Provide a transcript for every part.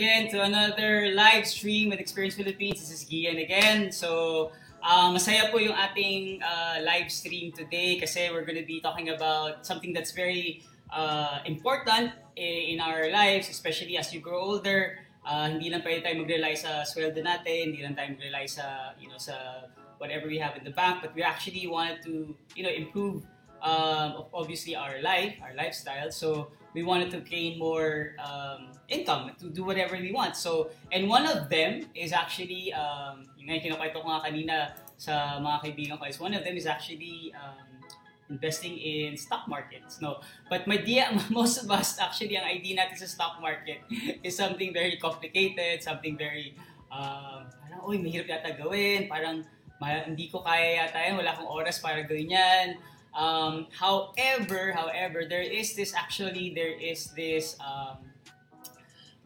again to another live stream with Experience Philippines. This is Gian again. So, uh, masaya po yung ating uh, live stream today kasi we're to be talking about something that's very uh, important in, in our lives, especially as you grow older. Uh, hindi lang pwede tayo mag-rely sa sweldo natin, hindi lang tayo mag-rely sa, you know, sa whatever we have in the bank, but we actually wanted to, you know, improve um, obviously our life, our lifestyle. So we wanted to gain more um, income to do whatever we want. So, and one of them is actually, um, yung nga kinakwento ko nga kanina sa mga kaibigan ko, is one of them is actually um, investing in stock markets. No, but my idea, most of us actually ang idea natin sa stock market is something very complicated, something very um, parang, uy, mahirap yata gawin, parang ma- hindi ko kaya yata yan, wala akong oras para gawin yan. Um, however, however, there is this actually there is this um,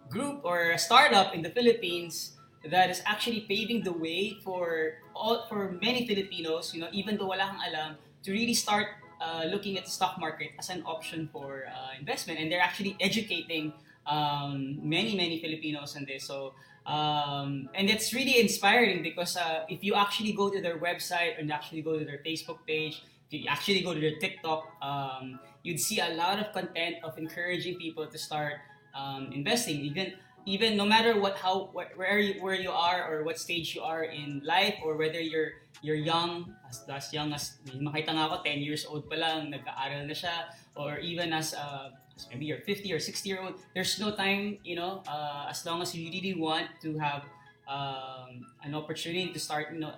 group or a startup in the Philippines that is actually paving the way for all for many Filipinos, you know, even though wala kang alam, to really start uh, looking at the stock market as an option for uh, investment, and they're actually educating um, many many Filipinos on this. So. Um, and it's really inspiring because uh, if you actually go to their website and actually go to their Facebook page, you actually go to their TikTok, um, you'd see a lot of content of encouraging people to start um, investing. Even even no matter what how where you where you are or what stage you are in life or whether you're you're young as, as young as makita nga ako 10 years old pa lang nag-aaral na siya or even as uh, maybe you're 50 or 60 year old there's no time you know uh, as long as you really want to have um, an opportunity to start you know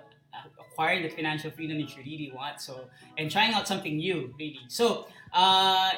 acquiring the financial freedom that you really want so and trying out something new really so uh,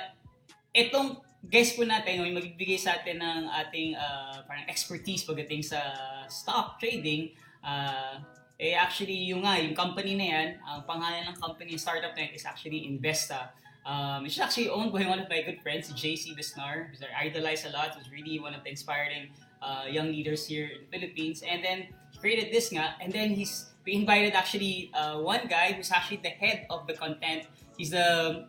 itong guest po natin, yung magbibigay sa atin ng ating uh, parang expertise pagdating sa stock trading, uh, eh actually yung nga, yung company na yan, ang pangalan ng company, startup na yan is actually Investa. Um, it's actually owned by one of my good friends, JC Bisnar, who's I idolize a lot, who's really one of the inspiring uh, young leaders here in the Philippines. And then he created this nga, and then he's we invited actually uh, one guy who's actually the head of the content. He's the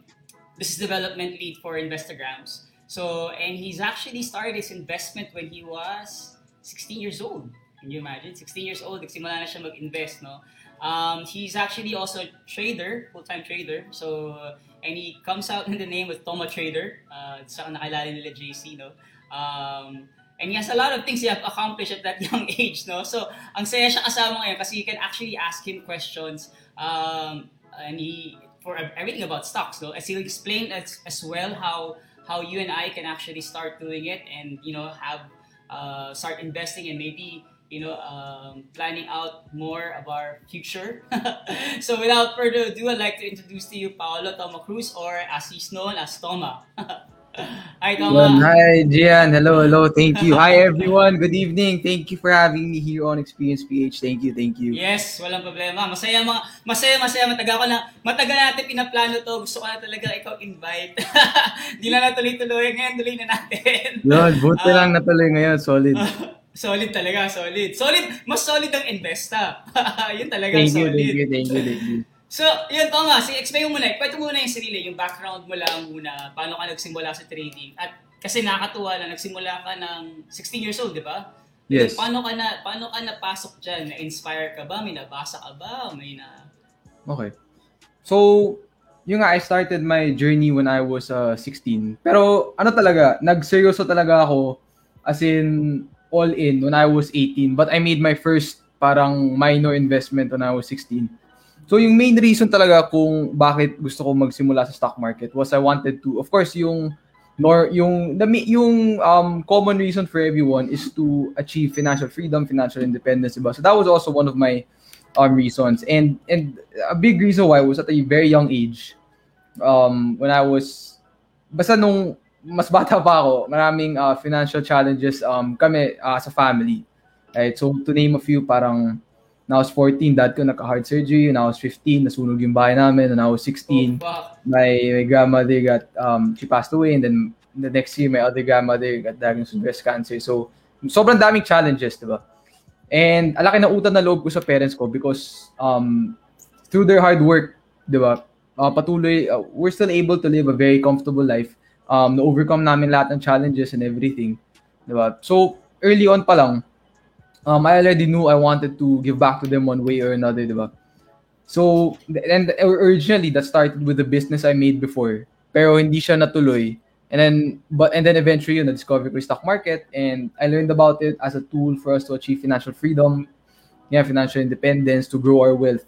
business development lead for Investagrams. So, and he's actually started his investment when he was 16 years old. Can you imagine? 16 years old, nagsimula na siya mag-invest, no? Um, he's actually also a trader, full-time trader. So, and he comes out in the name with Toma Trader. Uh, sa nakilala nila JC, no? Um, and he has a lot of things he have accomplished at that young age, no? So, ang saya siya kasama ngayon kasi you can actually ask him questions. Um, and he, for everything about stocks, no? As he'll explain as, as well how how you and I can actually start doing it and you know have uh, start investing and maybe you know um, planning out more of our future. so without further ado, I'd like to introduce to you Paolo Toma Cruz or as he's known as Toma. Hi, Toma. Hi, Gian. Hello, hello. Thank you. Hi, everyone. Good evening. Thank you for having me here on Experience PH. Thank you, thank you. Yes, walang problema. Masaya mga masaya masaya matagal ko na matagal natin pinaplano to. Gusto ko na talaga ikaw invite. Di na natuloy-tuloy ngayon, tuloy na natin. Yun, buti uh, lang natuloy ngayon. Solid. solid talaga, solid. Solid, mas solid ang Investa. Yun talaga thank solid. You, thank you, thank you, thank you. So, yun to nga, si explain mo muna, kwento mo muna yung sarili, yung background mo lang muna, paano ka nagsimula sa trading. At kasi nakakatuwa lang, nagsimula ka ng 16 years old, di ba? Yes. Paano ka na paano ka napasok diyan? Na-inspire ka ba? May nabasa ka ba? May na Okay. So, yung nga, I started my journey when I was uh, 16. Pero ano talaga, nagseryoso talaga ako as in all in when I was 18. But I made my first parang minor investment when I was 16. So yung main reason talaga kung bakit gusto ko magsimula sa stock market was I wanted to, of course, yung nor yung the yung um common reason for everyone is to achieve financial freedom, financial independence, diba? So that was also one of my um reasons. And and a big reason why was at a very young age um when I was basta nung mas bata pa ako, maraming uh, financial challenges um kami uh, sa family. Right? So to name a few parang When I was 14, dad ko nagka-heart surgery. When I was 15, nasunog yung bahay namin. When I was 16, oh, my, my grandmother got, um, she passed away. And then the next year, my other grandmother got diagnosed with breast cancer. So, sobrang daming challenges, di ba? And alaki na utang na loob ko sa parents ko because um, through their hard work, di ba, uh, patuloy, uh, we're still able to live a very comfortable life. Um, na-overcome namin lahat ng challenges and everything Diba? So, early on pa lang, um, I already knew I wanted to give back to them one way or another, diba? So, and originally, that started with the business I made before. Pero hindi siya natuloy. And then, but, and then eventually, yun, na-discover ko stock market and I learned about it as a tool for us to achieve financial freedom, yeah, financial independence, to grow our wealth.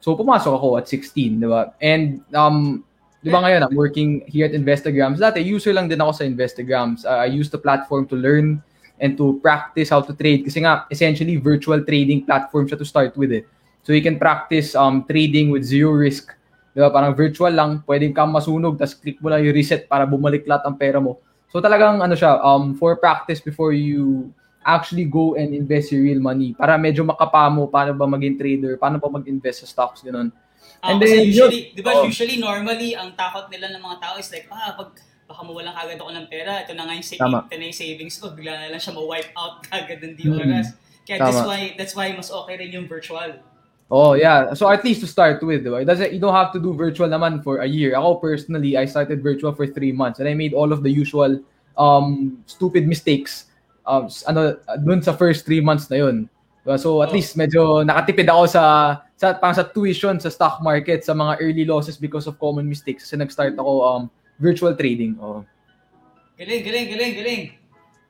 So, pumasok ako at 16, di ba? And, um, di ba ngayon, I'm working here at Investagrams. Dati, user lang din ako sa Investagrams. Uh, I used the platform to learn and to practice how to trade. Kasi nga, essentially, virtual trading platform siya to start with it. So, you can practice um, trading with zero risk. Di ba? Parang virtual lang, pwedeng kang masunog, tapos click mo lang yung reset para bumalik lahat ang pera mo. So, talagang, ano siya, um, for practice before you actually go and invest your real money para medyo makapa mo paano ba maging trader, paano pa mag-invest sa stocks, ganun. Ah, And then, usually, di ba, oh. usually, normally, ang takot nila ng mga tao is like, ah, pag baka mawalan kagad ako ng pera, ito na nga yung, sa- ito na yung savings ko, bigla na lang siya ma-wipe out kagad ng di Hmm. oras. Kaya that's Tama. why, that's why mas okay rin yung virtual. Oh, yeah. So at least to start with, diba? It doesn't, you don't have to do virtual naman for a year. Ako personally, I started virtual for three months and I made all of the usual um, stupid mistakes um, ano, dun sa first three months na yun. Diba? So at Oh. least medyo nakatipid ako sa sa pang sa tuition sa stock market sa mga early losses because of common mistakes kasi nag-start ako um, virtual trading. Oh. Galing, galing, galing, galing.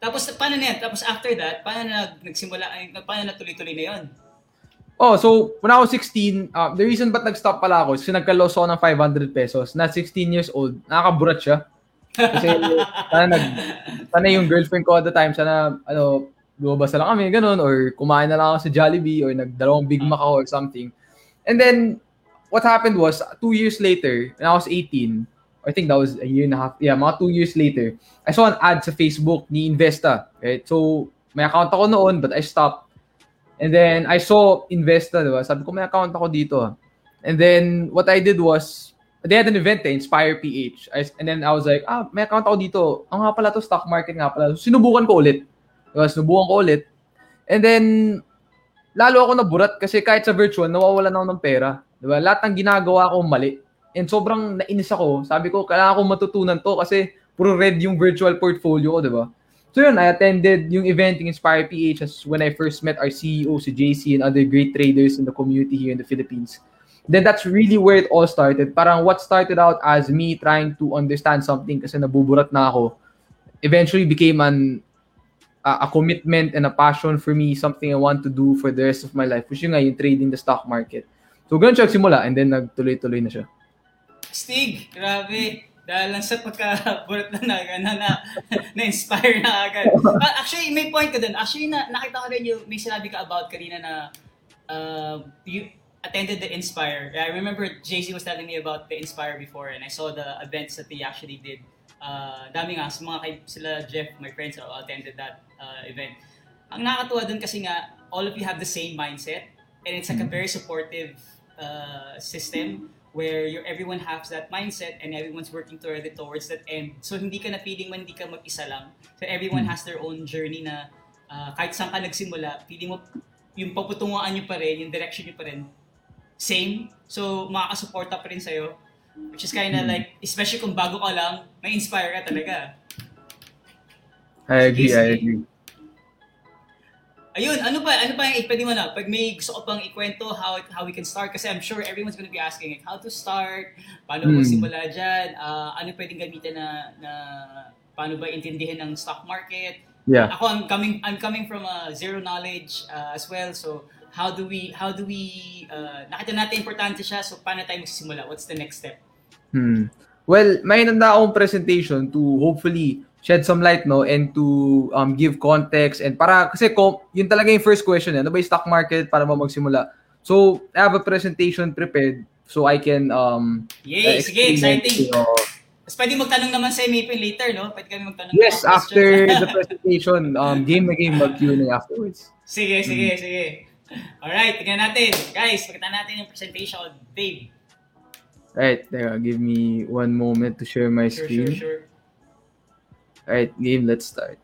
Tapos, paano na yan? Tapos after that, paano na nagsimula, ay, paano na tuloy-tuloy na yun? Oh, so when I was 16, uh, the reason ba't nag-stop pala ako is kasi nagka-loss ako ng 500 pesos. Na 16 years old, nakakaburat siya. Kasi sana nag sana yung girlfriend ko at the time, sana ano, lumabas na lang kami, ganun, or kumain na lang ako sa Jollibee, or nagdalawang Big Mac ako or something. And then, what happened was, two years later, when I was 18, I think that was a year and a half, yeah, mga two years later, I saw an ad sa Facebook ni Investa, right? So, may account ako noon, but I stopped. And then, I saw Investa, diba? Sabi ko, may account ako dito. And then, what I did was, they had an event eh, Inspire PH. I, and then, I was like, ah, may account ako dito. Ang nga pala to, stock market nga pala. Sinubukan ko ulit. Diba? Sinubukan ko ulit. And then, lalo ako naburat kasi kahit sa virtual, nawawalan ako ng pera. Diba? Lahat ng ginagawa ko mali. And sobrang nainis ako. Sabi ko, kailangan ko matutunan to kasi puro red yung virtual portfolio ko, diba? So yun, I attended yung event yung Inspire PH as when I first met our CEO, si JC, and other great traders in the community here in the Philippines. Then that's really where it all started. Parang what started out as me trying to understand something kasi nabuburat na ako, eventually became an a, a commitment and a passion for me, something I want to do for the rest of my life, which yun nga, yung trading the stock market. So ganun siya simula and then nagtuloy-tuloy na siya. Stig, grabe. Dahil lang sa pagkaburat na na, na, na, na-inspire na agad. Ah, actually, may point ka dun. Actually, na, nakita ko rin yung, may sinabi ka about kanina na uh, you attended the Inspire. I remember JC was telling me about the Inspire before and I saw the events that they actually did. Uh, dami nga, sa mga kay, sila Jeff, my friends, all attended that uh, event. Ang nakakatuwa dun kasi nga, all of you have the same mindset and it's like a very supportive uh, system where your everyone has that mindset and everyone's working toward it towards that end. So hindi ka na feeling man hindi ka mag-isa lang. So everyone has their own journey na uh, kahit saan ka nagsimula, feeling mo yung paputunguan nyo pa rin, yung direction nyo pa rin, same. So makakasuporta pa rin sa'yo. Which is kind of like, especially kung bago ka lang, may inspire ka talaga. I agree, I agree. Ayun, ano pa, ano pa yung pwede mo na? Pag may gusto ko pang ikwento how how we can start kasi I'm sure everyone's gonna be asking like, how to start, paano Hmm. magsimula dyan, ah, ano pwedeng gamitin na, na paano ba intindihin ng stock market. Yeah. Ako, I'm coming I'm coming from a zero knowledge uh, as well. So, how do we how do we uh, nakita natin importante siya. So, paano tayo magsisimula? What's the next step? Hmm. Well, may nanda akong presentation to hopefully shed some light no and to um give context and para kasi ko yun talaga yung first question eh, ano ba yung stock market para mo magsimula. So, I have a presentation prepared so I can um Yay, uh, sige, exciting. you know. Tapos pwede magtanong naman sa Maple later, no? Pwede kami magtanong Yes, after the presentation, um game na game mag Q&A afterwards. Sige, sige, Mm. sige. Alright, tingnan natin. Guys, pakita natin yung presentation. Babe. Right, teka, give me one moment to share my Sure, screen. sure, sure. Alright, game, let's start.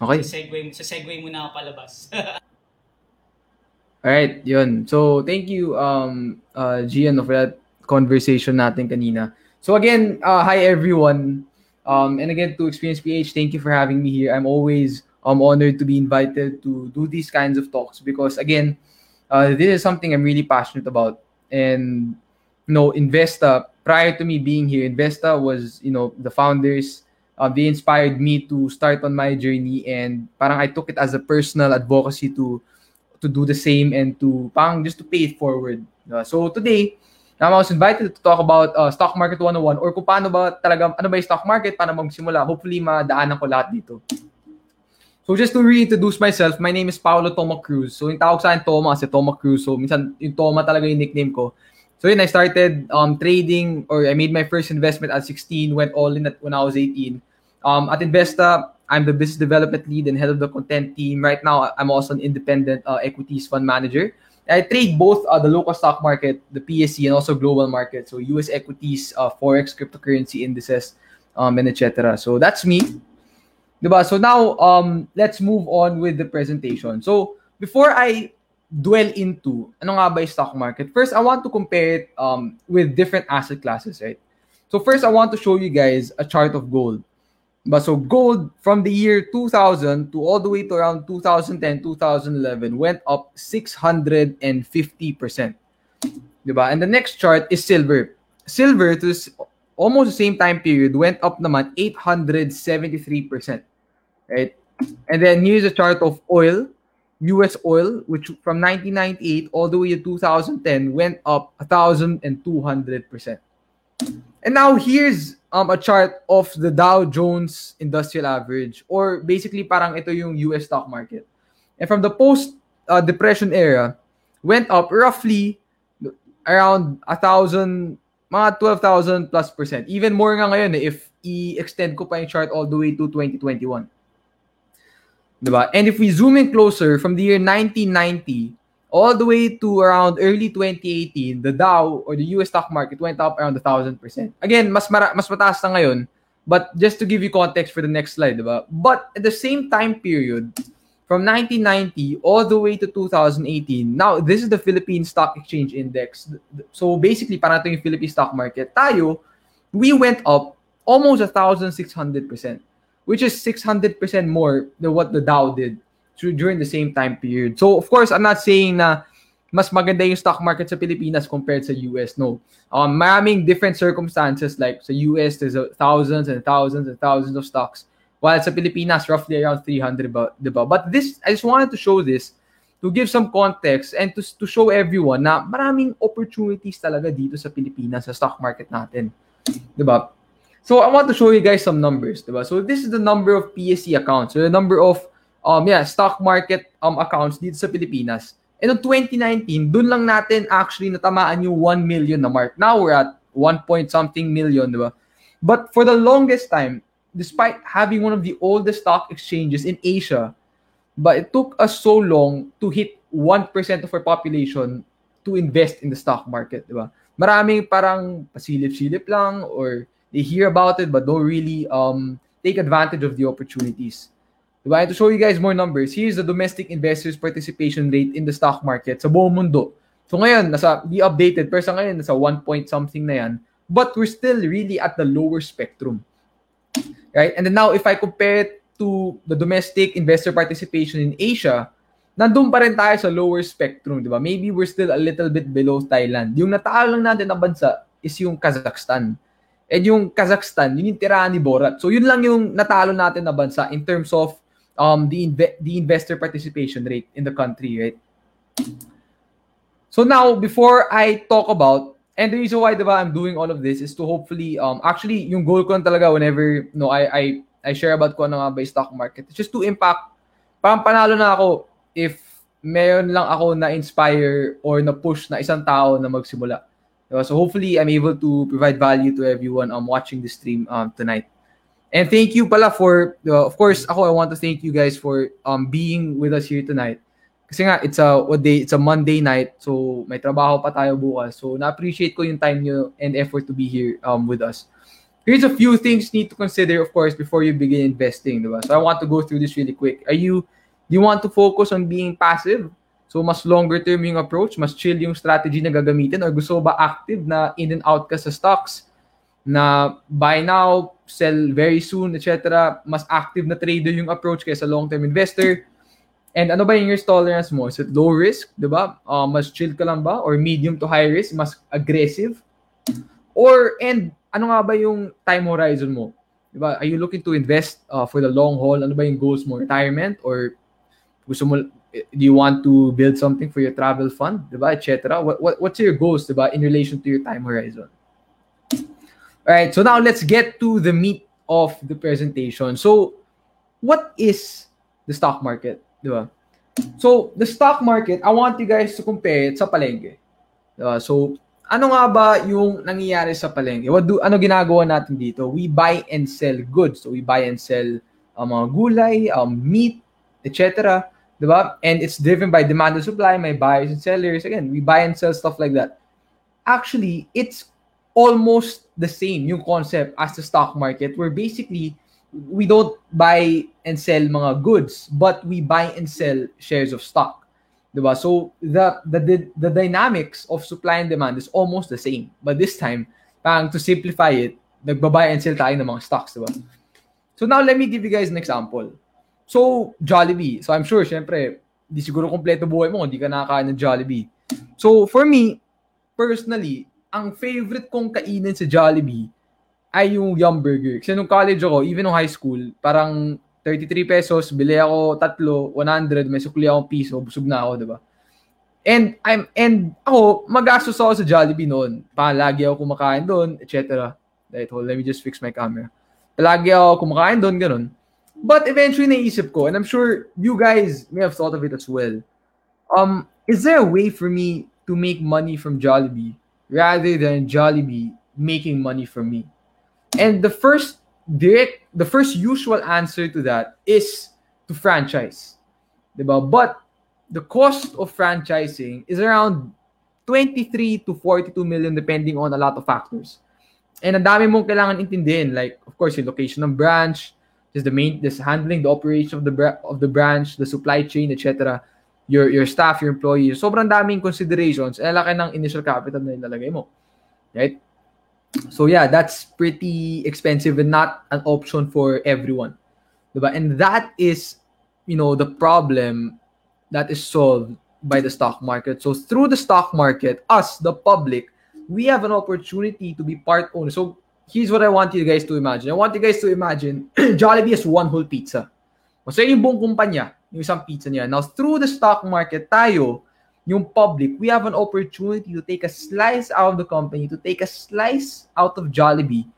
Okay. Sa segue, sa segue muna ako palabas. Alright, yun. So, thank you, um, uh, Gian, for that conversation natin kanina. So, again, uh, hi everyone. Um, and again, to Experience PH, thank you for having me here. I'm always um, honored to be invited to do these kinds of talks because, again, uh, this is something I'm really passionate about. And, you know, Investa, prior to me being here, Investa was, you know, the founders, uh, they inspired me to start on my journey and parang I took it as a personal advocacy to to do the same and to parang just to pay it forward. Uh, so today, I was invited to talk about uh, Stock Market 101 or kung paano ba talaga, ano ba yung stock market, paano magsimula. Hopefully, madaanan ko lahat dito. So just to reintroduce myself, my name is Paolo Toma Cruz. So yung tawag sa akin Toma kasi Toma Cruz. So minsan yung Toma talaga yung nickname ko. So yun, I started um, trading or I made my first investment at 16, went all in at when I was 18. Um, at Investa, I'm the business development lead and head of the content team. Right now, I'm also an independent uh, equities fund manager. I trade both uh, the local stock market, the PSE, and also global market. So US equities, uh, forex, cryptocurrency indices, um, and etc. So that's me. Diba? So now, um, let's move on with the presentation. So before I dwell into ano nga ba yung stock market, first I want to compare it um, with different asset classes, right? So first, I want to show you guys a chart of gold. But so gold from the year 2000 to all the way to around 2010, 2011 went up 650%. Diba? And the next chart is silver. Silver to almost the same time period went up naman 873%. Right? And then here's a chart of oil, US oil, which from 1998 all the way to 2010 went up 1,200%. And now here's um, a chart of the Dow Jones Industrial Average or basically parang ito yung US stock market. And from the post uh, depression era went up roughly around a thousand mga 12,000 plus percent. Even more nga ngayon eh, if i-extend ko pa yung chart all the way to 2021. Diba? And if we zoom in closer from the year 1990 all the way to around early 2018, the Dow or the US stock market went up around 1,000%. Again, mas, mara- mas mataas na ngayon, but just to give you context for the next slide, diba? But at the same time period, from 1990 all the way to 2018, now this is the Philippine Stock Exchange Index. So basically, parang ito yung Philippine stock market. Tayo, we went up almost 1,600%, which is 600% more than what the Dow did during the same time period. So of course, I'm not saying na mas maganda yung stock market sa Pilipinas compared sa US. No. Um, maraming different circumstances like sa US, there's thousands and thousands and thousands of stocks. While sa Pilipinas, roughly around 300 ba, diba? But this, I just wanted to show this to give some context and to, to show everyone na maraming opportunities talaga dito sa Pilipinas, sa stock market natin. Diba? So I want to show you guys some numbers. Diba? So this is the number of PSE accounts. So the number of um, yeah, stock market um, accounts dito sa Pilipinas. And in 2019, dun lang natin actually natamaan yung 1 million na mark. Now we're at 1 point something million, di ba? But for the longest time, despite having one of the oldest stock exchanges in Asia, but it took us so long to hit 1% of our population to invest in the stock market, di ba? Maraming parang pasilip-silip lang or they hear about it but don't really um, take advantage of the opportunities. Diba? And to show you guys more numbers, here's the domestic investors participation rate in the stock market sa buong mundo. So ngayon, nasa, di updated, pero sa ngayon, nasa 1 point something na yan. But we're still really at the lower spectrum. Right? And then now, if I compare it to the domestic investor participation in Asia, nandun pa rin tayo sa lower spectrum, di ba? Maybe we're still a little bit below Thailand. Yung natalo lang natin na bansa is yung Kazakhstan. And yung Kazakhstan, yun yung tirahan ni Borat. So yun lang yung natalo natin na bansa in terms of um, the inve- the investor participation rate in the country, right? So now, before I talk about, and the reason why diba, I'm doing all of this is to hopefully, um, actually, yung goal ko talaga whenever, no, I, I, I share about ko ano nga ba stock market, it's just to impact, parang panalo na ako if meron lang ako na inspire or na push na isang tao na magsimula. Diba? So hopefully, I'm able to provide value to everyone um, watching the stream um, tonight. And thank you pala for, uh, of course, ako I want to thank you guys for um being with us here tonight. Kasi nga, it's a what day, it's a Monday night, so may trabaho pa tayo bukas. So na-appreciate ko yung time nyo and effort to be here um with us. Here's a few things you need to consider, of course, before you begin investing, diba? So I want to go through this really quick. Are you, do you want to focus on being passive? So mas longer term yung approach, mas chill yung strategy na gagamitin, or gusto ba active na in and out ka sa stocks? na buy now, sell very soon, etc. Mas active na trader yung approach kaysa long-term investor. And ano ba yung risk tolerance mo? Is it low risk, di ba? Uh, mas chill ka lang ba? Or medium to high risk? Mas aggressive? Or, and ano nga ba yung time horizon mo? Di ba? Are you looking to invest uh, for the long haul? Ano ba yung goals mo? Retirement? Or gusto mo, do you want to build something for your travel fund? Di ba? Et What, what, what's your goals, di ba? In relation to your time horizon? All right, so now let's get to the meat of the presentation. So, what is the stock market? Di ba? So, the stock market, I want you guys to compare it sa palengke. So, ano nga ba yung nangyayari sa palengke? What do, ano ginagawa natin dito? We buy and sell goods. So, we buy and sell um, mga gulay, um, meat, etc. Di ba? And it's driven by demand and supply, may buyers and sellers. Again, we buy and sell stuff like that. Actually, it's almost the same yung concept as the stock market where basically we don't buy and sell mga goods but we buy and sell shares of stock diba so the the the dynamics of supply and demand is almost the same but this time parang to simplify it nagba-buy and sell tayo ng mga stocks diba so now let me give you guys an example so Jollibee so I'm sure syempre di siguro kompleto buhay mo hindi ka nakakain ng Jollibee so for me personally ang favorite kong kainin sa Jollibee ay yung Yum Burger. Kasi nung college ako, even nung high school, parang 33 pesos, bili ako tatlo, 100, may sukli akong piso, busog na ako, di ba? And I'm and ako, magastos ako sa Jollibee noon. Palagi ako kumakain doon, etc. Right, hold, let me just fix my camera. Palagi ako kumakain doon, ganun. But eventually naisip ko, and I'm sure you guys may have thought of it as well. Um, is there a way for me to make money from Jollibee rather than Jollibee making money from me? And the first direct, the first usual answer to that is to franchise. Diba? But the cost of franchising is around 23 to 42 million depending on a lot of factors. And ang dami mong kailangan intindihin like of course yung location ng branch, just the main just handling the operation of the br- of the branch, the supply chain, etc your your staff, your employees. Sobrang daming considerations. Eh, laki ng initial capital na ilalagay mo. Right? So yeah, that's pretty expensive and not an option for everyone. Diba? And that is, you know, the problem that is solved by the stock market. So through the stock market, us, the public, we have an opportunity to be part owner. So here's what I want you guys to imagine. I want you guys to imagine Jollibee is one whole pizza. So yung buong kumpanya, yung isang pizza niya. Now, through the stock market, tayo, yung public, we have an opportunity to take a slice out of the company, to take a slice out of Jollibee,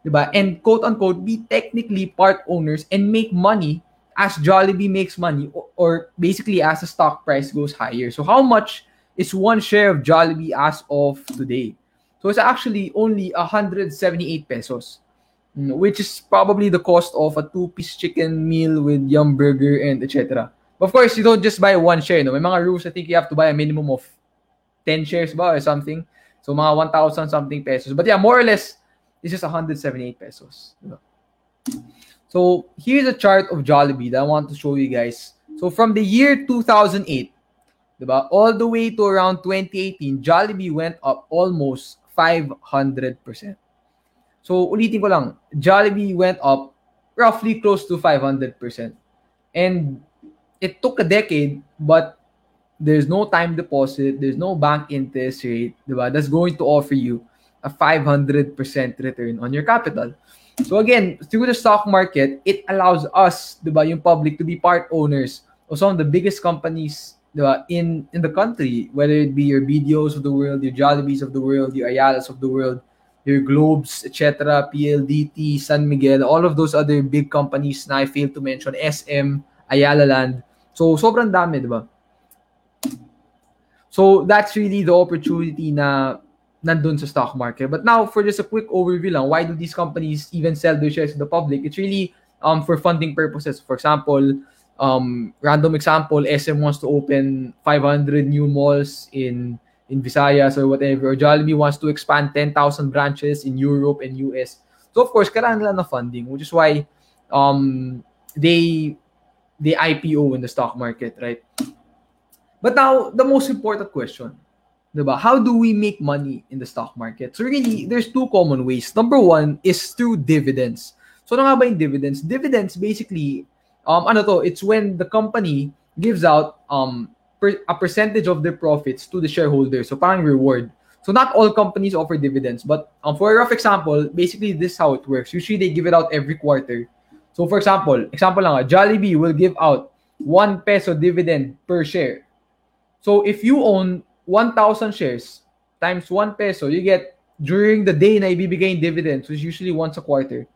diba? and quote-unquote, be technically part owners and make money as Jollibee makes money or, or basically as the stock price goes higher. So how much is one share of Jollibee as of today? So it's actually only 178 pesos. Mm, which is probably the cost of a two-piece chicken meal with yum burger and etc. Of course, you don't just buy one share. No? May mga rules, I think you have to buy a minimum of 10 shares ba or something. So mga 1,000 something pesos. But yeah, more or less, this is 178 pesos. So here's a chart of Jollibee that I want to show you guys. So from the year 2008, diba, all the way to around 2018, Jollibee went up almost 500%. So, ulitin ko lang, Jollibee went up roughly close to 500%. And it took a decade, but there's no time deposit, there's no bank interest rate, diba? That's going to offer you a 500% return on your capital. So again, through the stock market, it allows us, diba, yung public to be part owners of some of the biggest companies in in the country, whether it be your BDOs of the world, your Jollibees of the world, your Ayalas of the world, your Globes, etc., PLDT, San Miguel, all of those other big companies na I failed to mention, SM, Ayala Land. So, sobrang dami, di? So, that's really the opportunity na nandun sa stock market. But now, for just a quick overview lang, why do these companies even sell their shares to the public? It's really um, for funding purposes. For example, um, random example, SM wants to open 500 new malls in in Visayas or whatever, or Jollibee wants to expand 10,000 branches in Europe and US. So of course, kailangan nila ng funding, which is why um, they they IPO in the stock market, right? But now, the most important question, Diba? How do we make money in the stock market? So really, there's two common ways. Number one is through dividends. So ano nga ba yung dividends? Dividends basically, um, ano to, it's when the company gives out um, per, a percentage of their profits to the shareholders. So parang reward. So not all companies offer dividends, but um, for a rough example, basically this is how it works. Usually they give it out every quarter. So for example, example lang, ah, Jollibee will give out 1 peso dividend per share. So if you own 1,000 shares times 1 peso, you get during the day na ibibigay dividends, which is usually once a quarter,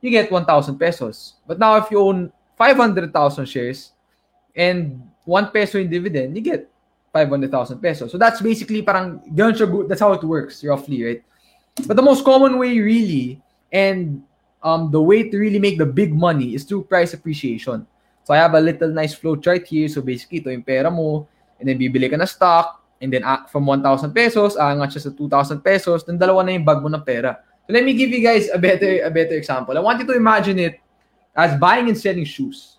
you get 1,000 pesos. But now if you own 500,000 shares and 1 peso in dividend, you get 500,000 pesos. So that's basically parang ganun siya, that's how it works roughly, right? But the most common way really and um, the way to really make the big money is through price appreciation. So I have a little nice flow chart here. So basically, ito yung pera mo, and then bibili ka na stock, and then uh, from 1,000 pesos, aangat siya sa 2,000 pesos, then dalawa na yung bag mo ng pera. So let me give you guys a better a better example. I want you to imagine it as buying and selling shoes.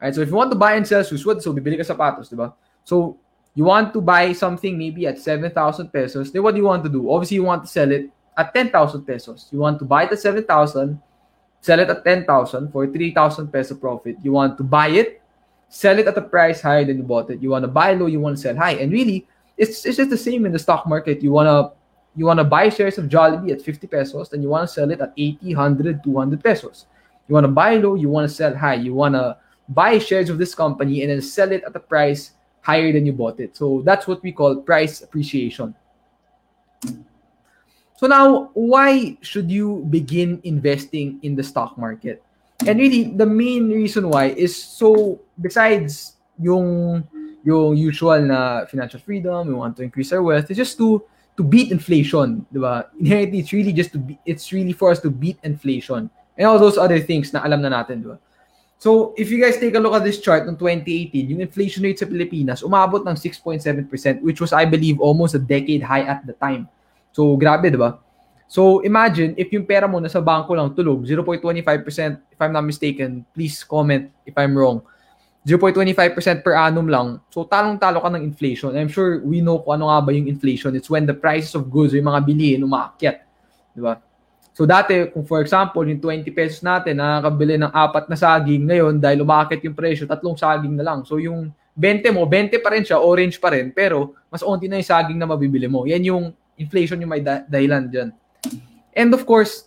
Alright, so if you want to buy and sell shoes, what? So bibili ka sapatos, di ba? So you want to buy something maybe at 7,000 pesos, then what do you want to do? Obviously, you want to sell it at 10,000 pesos. You want to buy at 7,000, sell it at 10,000 for 3,000 peso profit. You want to buy it, sell it at a price higher than you bought it. You want to buy low, you want to sell high. And really, it's, it's just the same in the stock market. You want to you want to buy shares of Jollibee at 50 pesos, then you want to sell it at 80, 100, 200 pesos. You want to buy low, you want to sell high. You want to buy shares of this company and then sell it at a price higher than you bought it. So that's what we call price appreciation. So now, why should you begin investing in the stock market? And really, the main reason why is so besides yung yung usual na financial freedom, we want to increase our wealth, it's just to to beat inflation, di ba? Inherently, it's really just to be, it's really for us to beat inflation and all those other things na alam na natin, di ba? So, if you guys take a look at this chart ng 2018, yung inflation rate sa Pilipinas umabot ng 6.7%, which was, I believe, almost a decade high at the time. So, grabe, di ba? So, imagine, if yung pera mo nasa bangko lang tulog, 0.25%, if I'm not mistaken, please comment if I'm wrong. 0.25% per annum lang. So, talong-talo ka ng inflation. I'm sure we know kung ano nga ba yung inflation. It's when the prices of goods, yung mga bilihin, umaakyat. Di ba? So, dati, kung for example, yung 20 pesos natin, nakakabili ng apat na saging, ngayon, dahil umakit yung presyo, tatlong saging na lang. So, yung 20 mo, 20 pa rin siya, orange pa rin, pero mas onti na yung saging na mabibili mo. Yan yung inflation yung may da- dahilan dyan. And of course,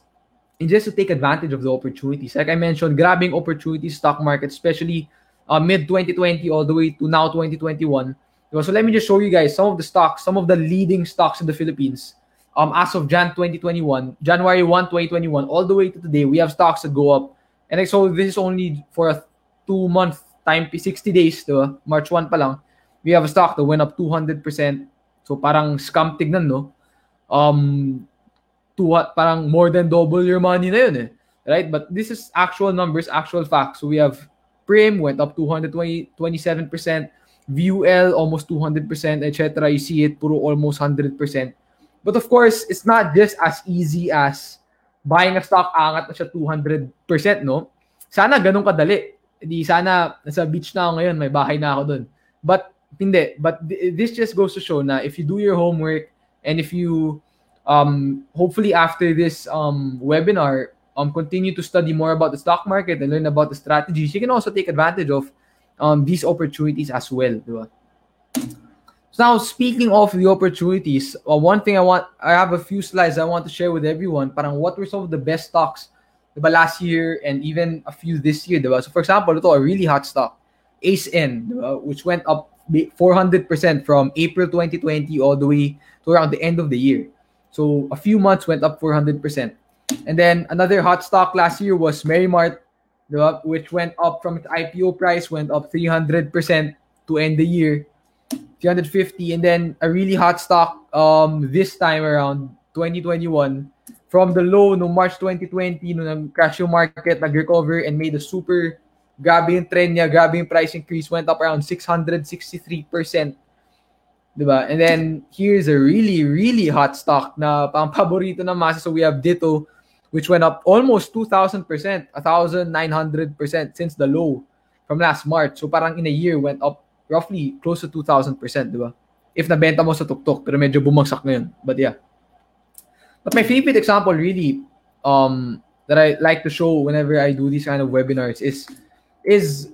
and just to take advantage of the opportunities. Like I mentioned, grabbing opportunities, stock market, especially uh, mid 2020 all the way to now 2021. So let me just show you guys some of the stocks, some of the leading stocks in the Philippines. Um, as of Jan 2021, January 1, 2021, all the way to today, we have stocks that go up. And so this is only for a two month time, 60 days to March 1 pa lang. We have a stock that went up 200%. So parang scam tignan, no? Um, to what parang more than double your money na yun eh. Right? But this is actual numbers, actual facts. So we have Prim went up 220, 27%, VUL almost 200%, etc. You see it, puro almost 100%. But of course, it's not just as easy as buying a stock, angat na siya 200%, no? Sana ganun kadali. Di sana nasa beach na ako ngayon, may bahay na ako dun. But hindi. But this just goes to show na if you do your homework and if you um hopefully after this um webinar um continue to study more about the stock market and learn about the strategies, you can also take advantage of um these opportunities as well. Diba? So now speaking of the opportunities, uh, one thing I want I have a few slides I want to share with everyone. Parang what were some of the best stocks diba, last year and even a few this year. Diba? So for example, ito a really hot stock, ACE-N, diba, which went up 400% from April 2020 all the way to around the end of the year. So a few months went up 400%. And then another hot stock last year was Merrimart, diba? which went up from its IPO price, went up 300% to end the year, 350. And then a really hot stock um, this time around 2021, from the low no March 2020, no nag-crash yung market, nag-recover and made a super grabe yung trend niya, grabe yung price increase, went up around 663%. Diba? And then here's a really, really hot stock na pang paborito ng masa. So we have Ditto, which went up almost 2,000%, 1,900% since the low from last March. So parang in a year went up roughly close to 2,000%, diba? if nabenta mo sa tuktok pero medyo bumagsak ngayon. But yeah. But my favorite example really um that I like to show whenever I do these kind of webinars is is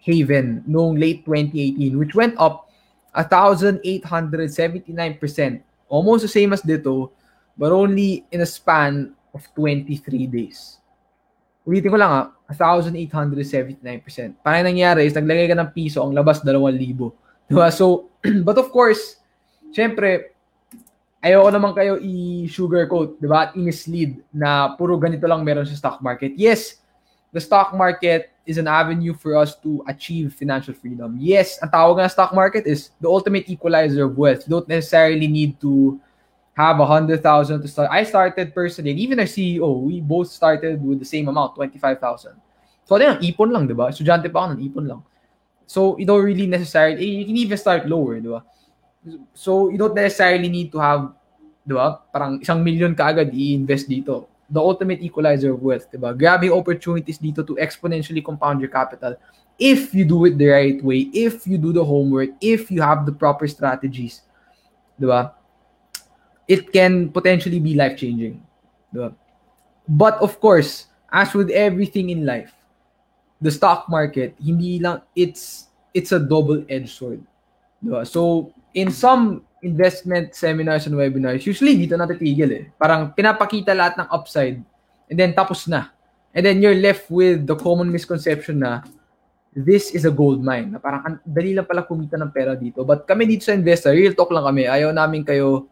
Haven noong late 2018 which went up 1,879%. Almost the same as dito but only in a span of 23 days. Ulitin ko lang ah, 1,879%. Parang nangyari is naglagay ka ng piso, ang labas 2,000. Diba? So, but of course, syempre, ayoko naman kayo i-sugarcoat, di ba? At i-mislead na puro ganito lang meron sa stock market. Yes, the stock market is an avenue for us to achieve financial freedom. Yes, ang tawag ng stock market is the ultimate equalizer of wealth. You don't necessarily need to have a hundred thousand to start. I started personally, and even our CEO, we both started with the same amount, 25,000. So, yan, ipon lang, di ba? Estudyante pa ako ng ipon lang. So, you don't really necessarily, eh, you can even start lower, di ba? So, you don't necessarily need to have, di ba? Parang isang million ka agad i-invest dito. The ultimate equalizer of wealth, di ba? Grabbing opportunities dito to exponentially compound your capital if you do it the right way, if you do the homework, if you have the proper strategies, di ba? It can potentially be life-changing. Di ba? But of course, as with everything in life, the stock market, hindi lang, it's, it's a double-edged sword. Diba? So, in some investment seminars and webinars, usually dito natitigil eh. Parang pinapakita lahat ng upside and then tapos na. And then you're left with the common misconception na this is a gold mine. Na parang an- dali lang pala kumita ng pera dito. But kami dito sa investor, real talk lang kami. Ayaw namin kayo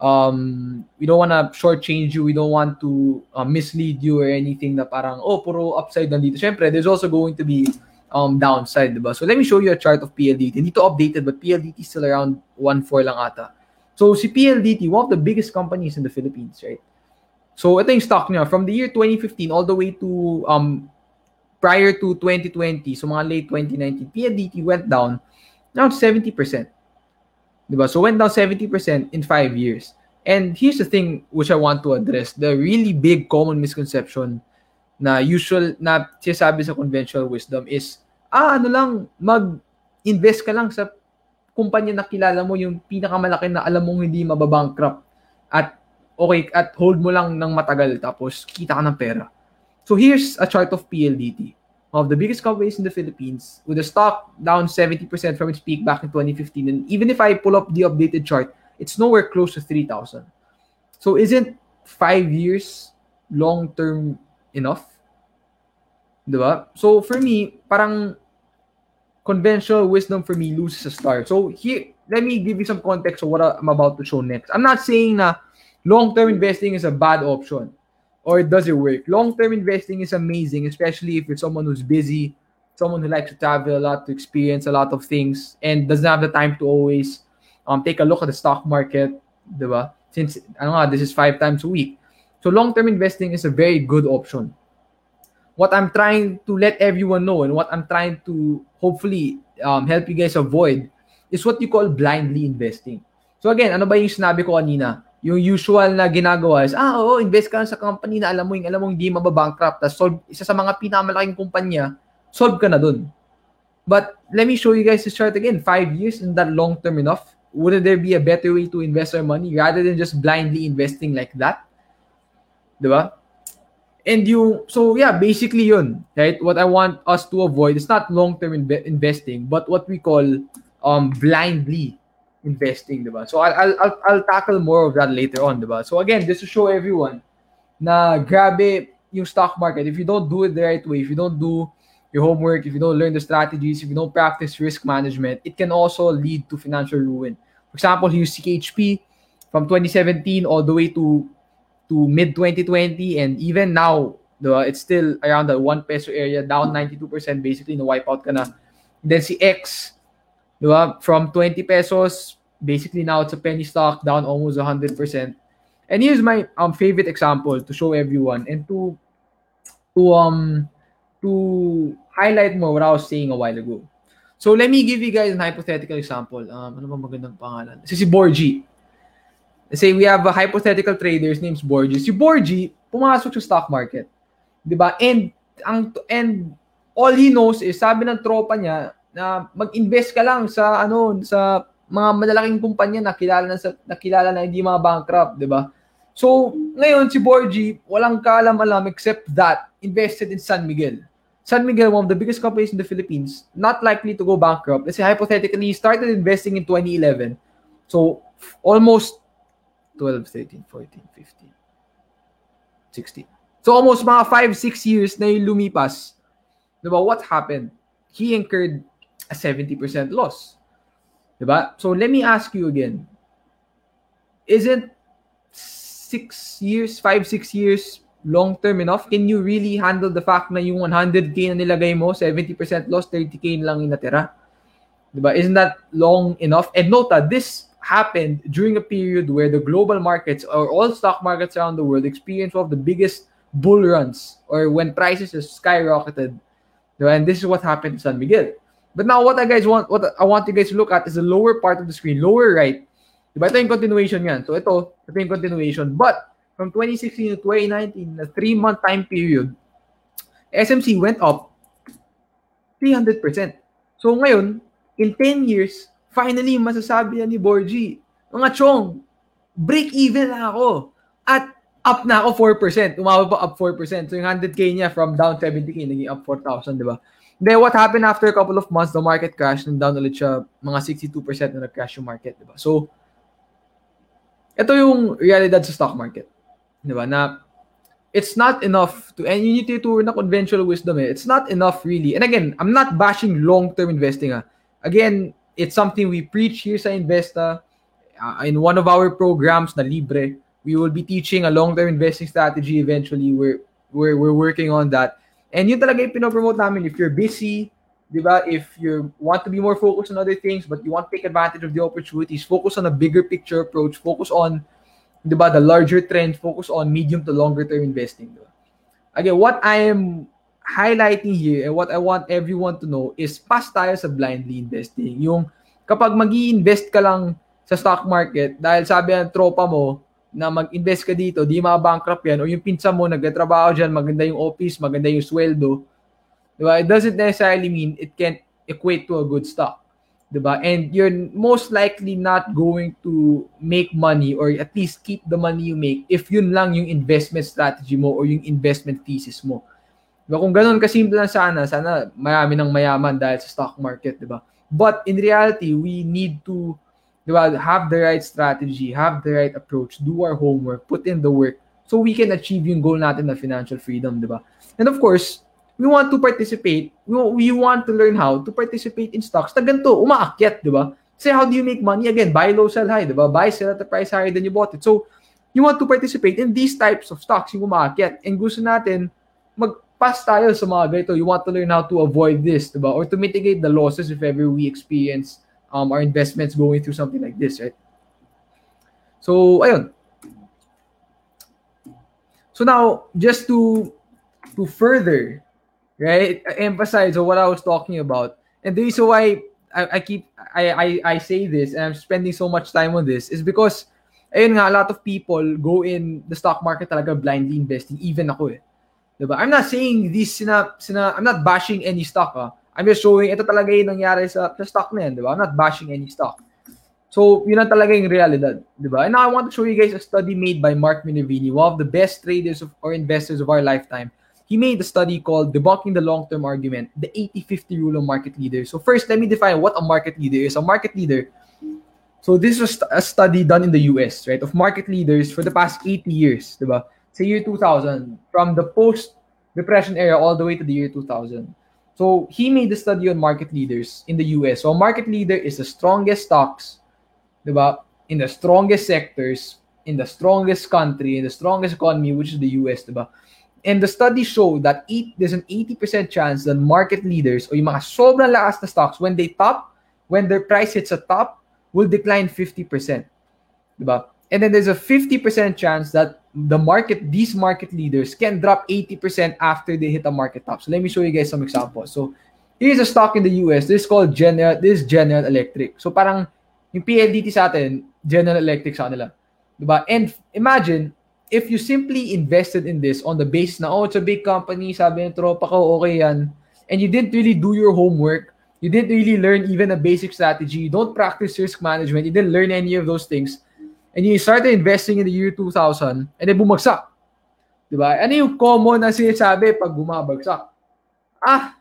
um, we don't want to shortchange you. We don't want to uh, mislead you or anything na parang, oh, puro upside nandito. Siyempre, there's also going to be um, downside, diba? So let me show you a chart of PLDT. Hindi to updated, but PLDT is still around 1.4 lang ata. So si PLDT, one of the biggest companies in the Philippines, right? So ito yung stock niya. From the year 2015 all the way to um, prior to 2020, so mga late 2019, PLDT went down around 70%. Diba? So went down 70% in five years. And here's the thing which I want to address. The really big common misconception na usual na sinasabi sa conventional wisdom is, ah, ano lang, mag-invest ka lang sa kumpanya na kilala mo yung pinakamalaki na alam mong hindi mababankrupt at okay, at hold mo lang ng matagal tapos kita ka ng pera. So here's a chart of PLDT, of the biggest companies in the Philippines, with the stock down 70% from its peak back in 2015. And even if I pull up the updated chart, it's nowhere close to 3,000. So isn't five years long-term enough? Diba? So for me, parang conventional wisdom for me loses a star. So here, let me give you some context of what I'm about to show next. I'm not saying na long-term investing is a bad option or it doesn't work. Long-term investing is amazing, especially if you're someone who's busy, someone who likes to travel a lot, to experience a lot of things, and doesn't have the time to always um, take a look at the stock market, diba? Since, ano nga, this is five times a week. So long-term investing is a very good option. What I'm trying to let everyone know and what I'm trying to hopefully um, help you guys avoid is what you call blindly investing. So again, ano ba yung sinabi ko kanina? Yung usual na ginagawa is, ah, oo, invest ka sa company na alam mo yung alam mo hindi mababankrupt. Tapos solve, isa sa mga pinakamalaking kumpanya, solve ka na dun. But let me show you guys this chart again. Five years, isn't that long term enough? Wouldn't there be a better way to invest our money rather than just blindly investing like that? Diba? And you, so yeah, basically yun, right? What I want us to avoid is not long-term inve- investing, but what we call um blindly investing, diba? So I'll, I'll, I'll, tackle more of that later on, diba? So again, just to show everyone na grabe yung stock market. If you don't do it the right way, if you don't do your homework, if you don't learn the strategies, if you don't practice risk management, it can also lead to financial ruin. For example, here's CKHP from 2017 all the way to to mid 2020 and even now it's still around the 1 peso area down 92% basically no wipeout ka na then si X diba? from 20 pesos basically now it's a penny stock down almost 100% and here's my um favorite example to show everyone and to to um to highlight more what I was saying a while ago so let me give you guys an hypothetical example um ano ba magandang pangalan si si Borgie say we have a hypothetical trader, his name's Borgie. Si Borgie, pumasok sa stock market. 'Di ba? And ang and all he knows is sabi ng tropa niya na mag-invest ka lang sa ano sa mga malalaking kumpanya na kilala na, sa, na kilala na hindi mga bankrupt, di ba? So, ngayon si Borgie, walang kaalam-alam except that invested in San Miguel. San Miguel, one of the biggest companies in the Philippines, not likely to go bankrupt. Let's say hypothetically, he started investing in 2011. So, almost 12, 13, 14, 15, 16. So, almost mga 5, 6 years na yung lumipas. Diba? What happened? He incurred a 70% loss. Diba? So, let me ask you again. Isn't six years, five, six years long term enough? Can you really handle the fact na yung 100k na nilagay mo, 70% loss, 30k lang yung natira? Diba? Isn't that long enough? And nota, this happened during a period where the global markets or all stock markets around the world experienced one of the biggest bull runs or when prices skyrocketed. Diba? And this is what happened to San Miguel. But now what I guys want what I want you guys to look at is the lower part of the screen, lower right. Diba? Ito yung continuation yan. So ito, ito yung continuation. But from 2016 to 2019, a three-month time period, SMC went up 300%. So ngayon, in 10 years, finally, masasabi na ni Borgie, mga chong, break even na ako. At up na ako 4%. Umabot pa up 4%. So yung 100k niya from down 70k, naging up 4,000, di ba? Then what happened after a couple of months, the market crashed and down ulit siya, mga 62% na nag-crash yung market, di ba? So, ito yung realidad sa stock market. Di ba? Na it's not enough to, and you need to na conventional wisdom eh. It's not enough really. And again, I'm not bashing long-term investing ah. Again, it's something we preach here sa Investa. Uh, in one of our programs na libre, we will be teaching a long-term investing strategy eventually. We're, we're, we're working on that. And yun talaga yung pinopromote namin. If you're busy, di ba? If you want to be more focused on other things, but you want to take advantage of the opportunities, focus on a bigger picture approach, focus on, di ba, the larger trend, focus on medium to longer term investing. Di ba? Again, what I am highlighting here and what I want everyone to know is pass tayo sa blindly investing. Yung kapag mag invest ka lang sa stock market dahil sabi ng tropa mo na mag-invest ka dito, di ma-bankrupt yan, o yung pinsa mo, nagtatrabaho dyan, maganda yung office, maganda yung sweldo, Diba? It doesn't necessarily mean it can equate to a good stock. Diba? And you're most likely not going to make money or at least keep the money you make if yun lang yung investment strategy mo or yung investment thesis mo. Diba? Kung ganun kasimple lang sana, sana marami ng mayaman dahil sa stock market, diba? But in reality, we need to diba, have the right strategy, have the right approach, do our homework, put in the work so we can achieve yung goal natin na financial freedom, diba? And of course, we want to participate, we, want to learn how to participate in stocks na ganito, umaakyat, di ba? Say, how do you make money? Again, buy low, sell high, di ba? Buy, sell at a price higher than you bought it. So, you want to participate in these types of stocks, yung umaakyat. And gusto natin, mag-pass tayo sa mga ganito. You want to learn how to avoid this, di ba? Or to mitigate the losses if ever we experience um, our investments going through something like this, right? So, ayun. So now, just to to further right emphasize on what I was talking about, and the reason why I, I keep I, I I say this and I'm spending so much time on this is because ayun nga, a lot of people go in the stock market talaga blindly investing, even ako eh. Diba? I'm not saying this sina, sina, I'm not bashing any stock ah. I'm just showing ito talaga yung nangyari sa, sa stock na yan, diba? I'm not bashing any stock. So, yun ang talaga yung realidad, di ba? And now I want to show you guys a study made by Mark Minervini, one of the best traders of, or investors of our lifetime. He made a study called Debunking the Long-Term Argument, the 80-50 Rule of Market Leaders. So first, let me define what a market leader is. A market leader, so this was a study done in the US, right, of market leaders for the past 80 years, di ba? Year 2000, from the post-depression era all the way to the year 2000. So he made the study on market leaders in the US. So a market leader is the strongest stocks 'di ba? In the strongest sectors, in the strongest country, in the strongest economy, which is the US, 'di ba? And the study showed that eight, there's an 80% chance that market leaders o yung mga sobrang lakas na stocks, when they top, when their price hits a top, will decline 50%. Diba? And then there's a 50% chance that the market, these market leaders can drop 80% after they hit a market top. So let me show you guys some examples. So here's a stock in the US. This is called General, this is General Electric. So parang yung PLDT sa atin, General Electric sa kanila. Diba? And imagine, if you simply invested in this on the base na, oh, it's a big company, sabi ng tropa ko, okay yan, and you didn't really do your homework, You didn't really learn even a basic strategy. You don't practice risk management. You didn't learn any of those things. And you started investing in the year 2000 and then bumagsak. Diba? Ano yung common na sinasabi pag bumabagsak? Ah,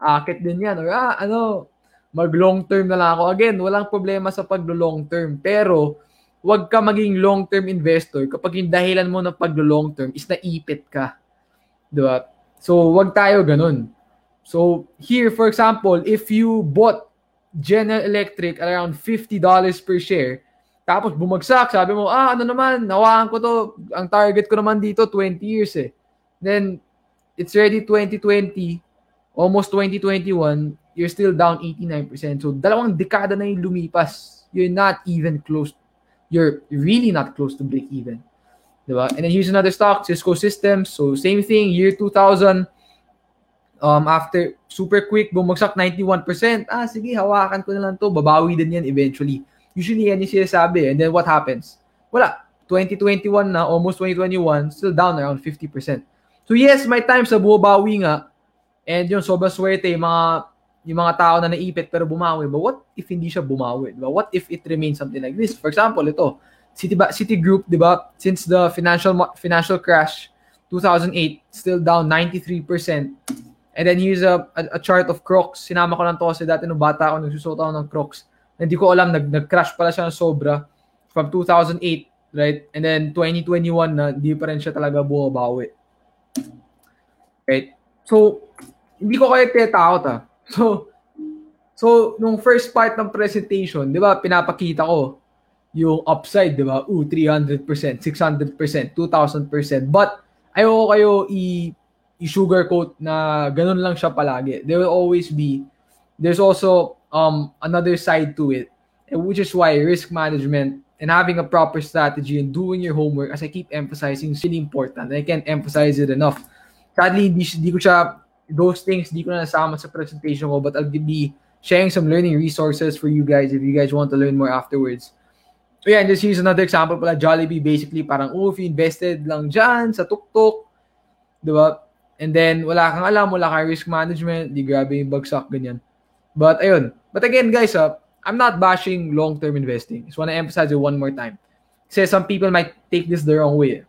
akit din yan. Or ah, ano, mag long term na lang ako. Again, walang problema sa pag long term. Pero, wag ka maging long term investor kapag yung dahilan mo ng pag long term is naipit ka. Diba? So, wag tayo ganun. So, here, for example, if you bought General Electric around $50 per share, tapos bumagsak, sabi mo, ah, ano naman, nawakan ko to, ang target ko naman dito, 20 years eh. Then, it's already 2020, almost 2021, you're still down 89%. So, dalawang dekada na yung lumipas. You're not even close. You're really not close to break even. Diba? And then here's another stock, Cisco Systems. So, same thing, year 2000, um, after super quick, bumagsak 91%. Ah, sige, hawakan ko na lang to. Babawi din yan eventually. Usually, yan yung sinasabi. And then what happens? Wala. 2021 na, almost 2021, still down around 50%. So yes, may times sa bumabawi nga. And yung sobrang swerte, yung mga, yung mga tao na naipit pero bumawi. But what if hindi siya bumawi? Diba? What if it remains something like this? For example, ito, City, City Group, di ba? Since the financial financial crash, 2008, still down 93%. And then here's a, a, a chart of Crocs. Sinama ko lang to kasi dati nung bata ako, nagsusot ako ng Crocs. Hindi ko alam, nag, nag-crash pala siya ng sobra from 2008, right? And then 2021 na, hindi pa rin siya talaga bumabawi. Right? So, hindi ko kayo tinatakot ah. So, so, nung first part ng presentation, di ba, pinapakita ko yung upside, di ba? Ooh, 300%, 600%, 2,000%. But, ayoko kayo i- i-sugarcoat na ganun lang siya palagi. There will always be, there's also um, another side to it, which is why risk management and having a proper strategy and doing your homework, as I keep emphasizing, is really important. I can't emphasize it enough. Sadly, di, di ko siya, those things, di ko na nasama sa presentation ko, but I'll be sharing some learning resources for you guys if you guys want to learn more afterwards. So yeah, and just here's another example pala, Jollibee basically parang, oh, if you invested lang dyan sa tuktok, di? And then, wala kang alam, wala kang risk management, di grabe yung bagsak, ganyan. But, ayun. But again, guys, uh, I'm not bashing long-term investing. Just want to emphasize it one more time. Say some people might take this the wrong way.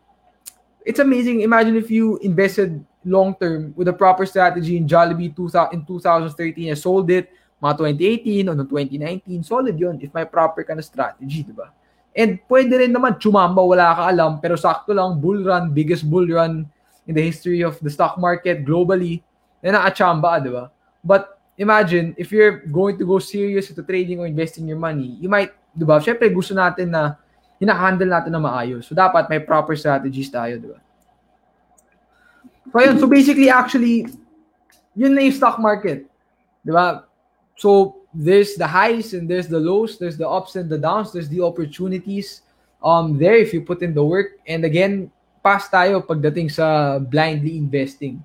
It's amazing. Imagine if you invested long-term with a proper strategy in Jollibee 2000, in 2013 and sold it mga 2018 o no 2019. Solid yun if may proper ka na strategy, di ba? And pwede rin naman chumamba, wala ka alam, pero sakto lang, bull run, biggest bull run in the history of the stock market globally na nakachamba, di ba? But imagine, if you're going to go serious into trading or investing your money, you might, di ba? Siyempre, gusto natin na hinahandle natin na maayos. So, dapat may proper strategies tayo, di ba? So, ayun. So, basically, actually, yun na yung stock market. Di ba? So, there's the highs and there's the lows, there's the ups and the downs, there's the opportunities um there if you put in the work. And again, pass tayo pagdating sa blindly investing.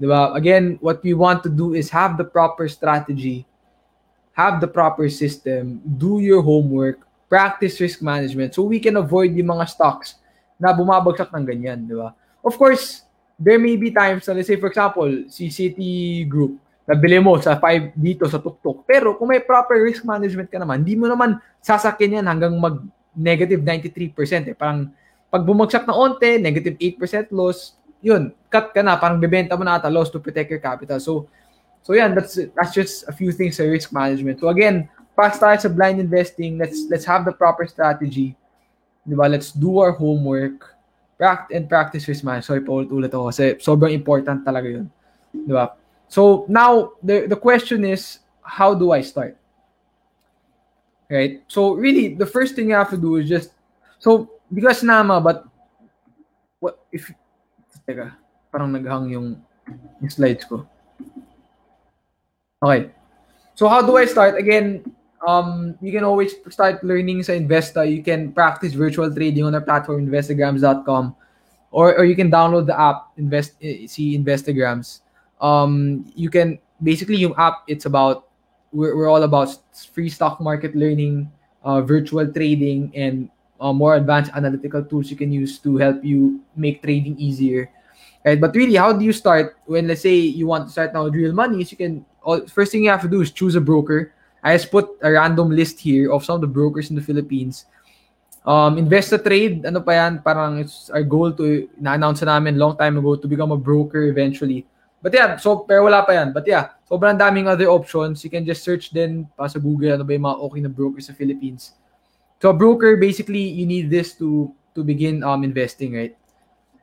Diba? Again, what we want to do is have the proper strategy, have the proper system, do your homework, practice risk management so we can avoid yung mga stocks na bumabagsak ng ganyan, di ba? Of course, there may be times na, let's say for example, si City Group, nabili mo sa 5 dito sa tuktok. Pero kung may proper risk management ka naman, hindi mo naman sasakyan yan hanggang mag negative 93%. Eh. Parang pag bumagsak na onte, negative 8% loss, yun, cut ka na, parang bebenta mo na ata loss to protect your capital. So, so yan, that's that's just a few things sa risk management. So again, pass tayo sa blind investing, let's let's have the proper strategy. Diba? Let's do our homework. Practice and practice risk management. Sorry, paulit-ulit ako kasi sobrang important talaga yun. Diba? So now the the question is how do I start? Right? So really the first thing you have to do is just so because nama but what if teka parang naghang yung, slides ko. Okay. So how do I start? Again, um, you can always start learning sa Investa. You can practice virtual trading on our platform, investagrams.com. Or, or you can download the app, invest, see Investagrams. Um, you can, basically yung app, it's about, we're, we're all about free stock market learning, uh, virtual trading, and uh, more advanced analytical tools you can use to help you make trading easier. Right? But really, how do you start when let's say you want to start now with real money? Is you can all, first thing you have to do is choose a broker. I just put a random list here of some of the brokers in the Philippines. Um, invest a trade, ano pa yan, parang it's our goal to, na-announce na namin long time ago to become a broker eventually. But yeah, so, pero wala pa yan. But yeah, sobrang daming other options. You can just search din pa sa Google, ano ba yung mga okay na brokers sa Philippines. So broker, basically, you need this to to begin um investing, right?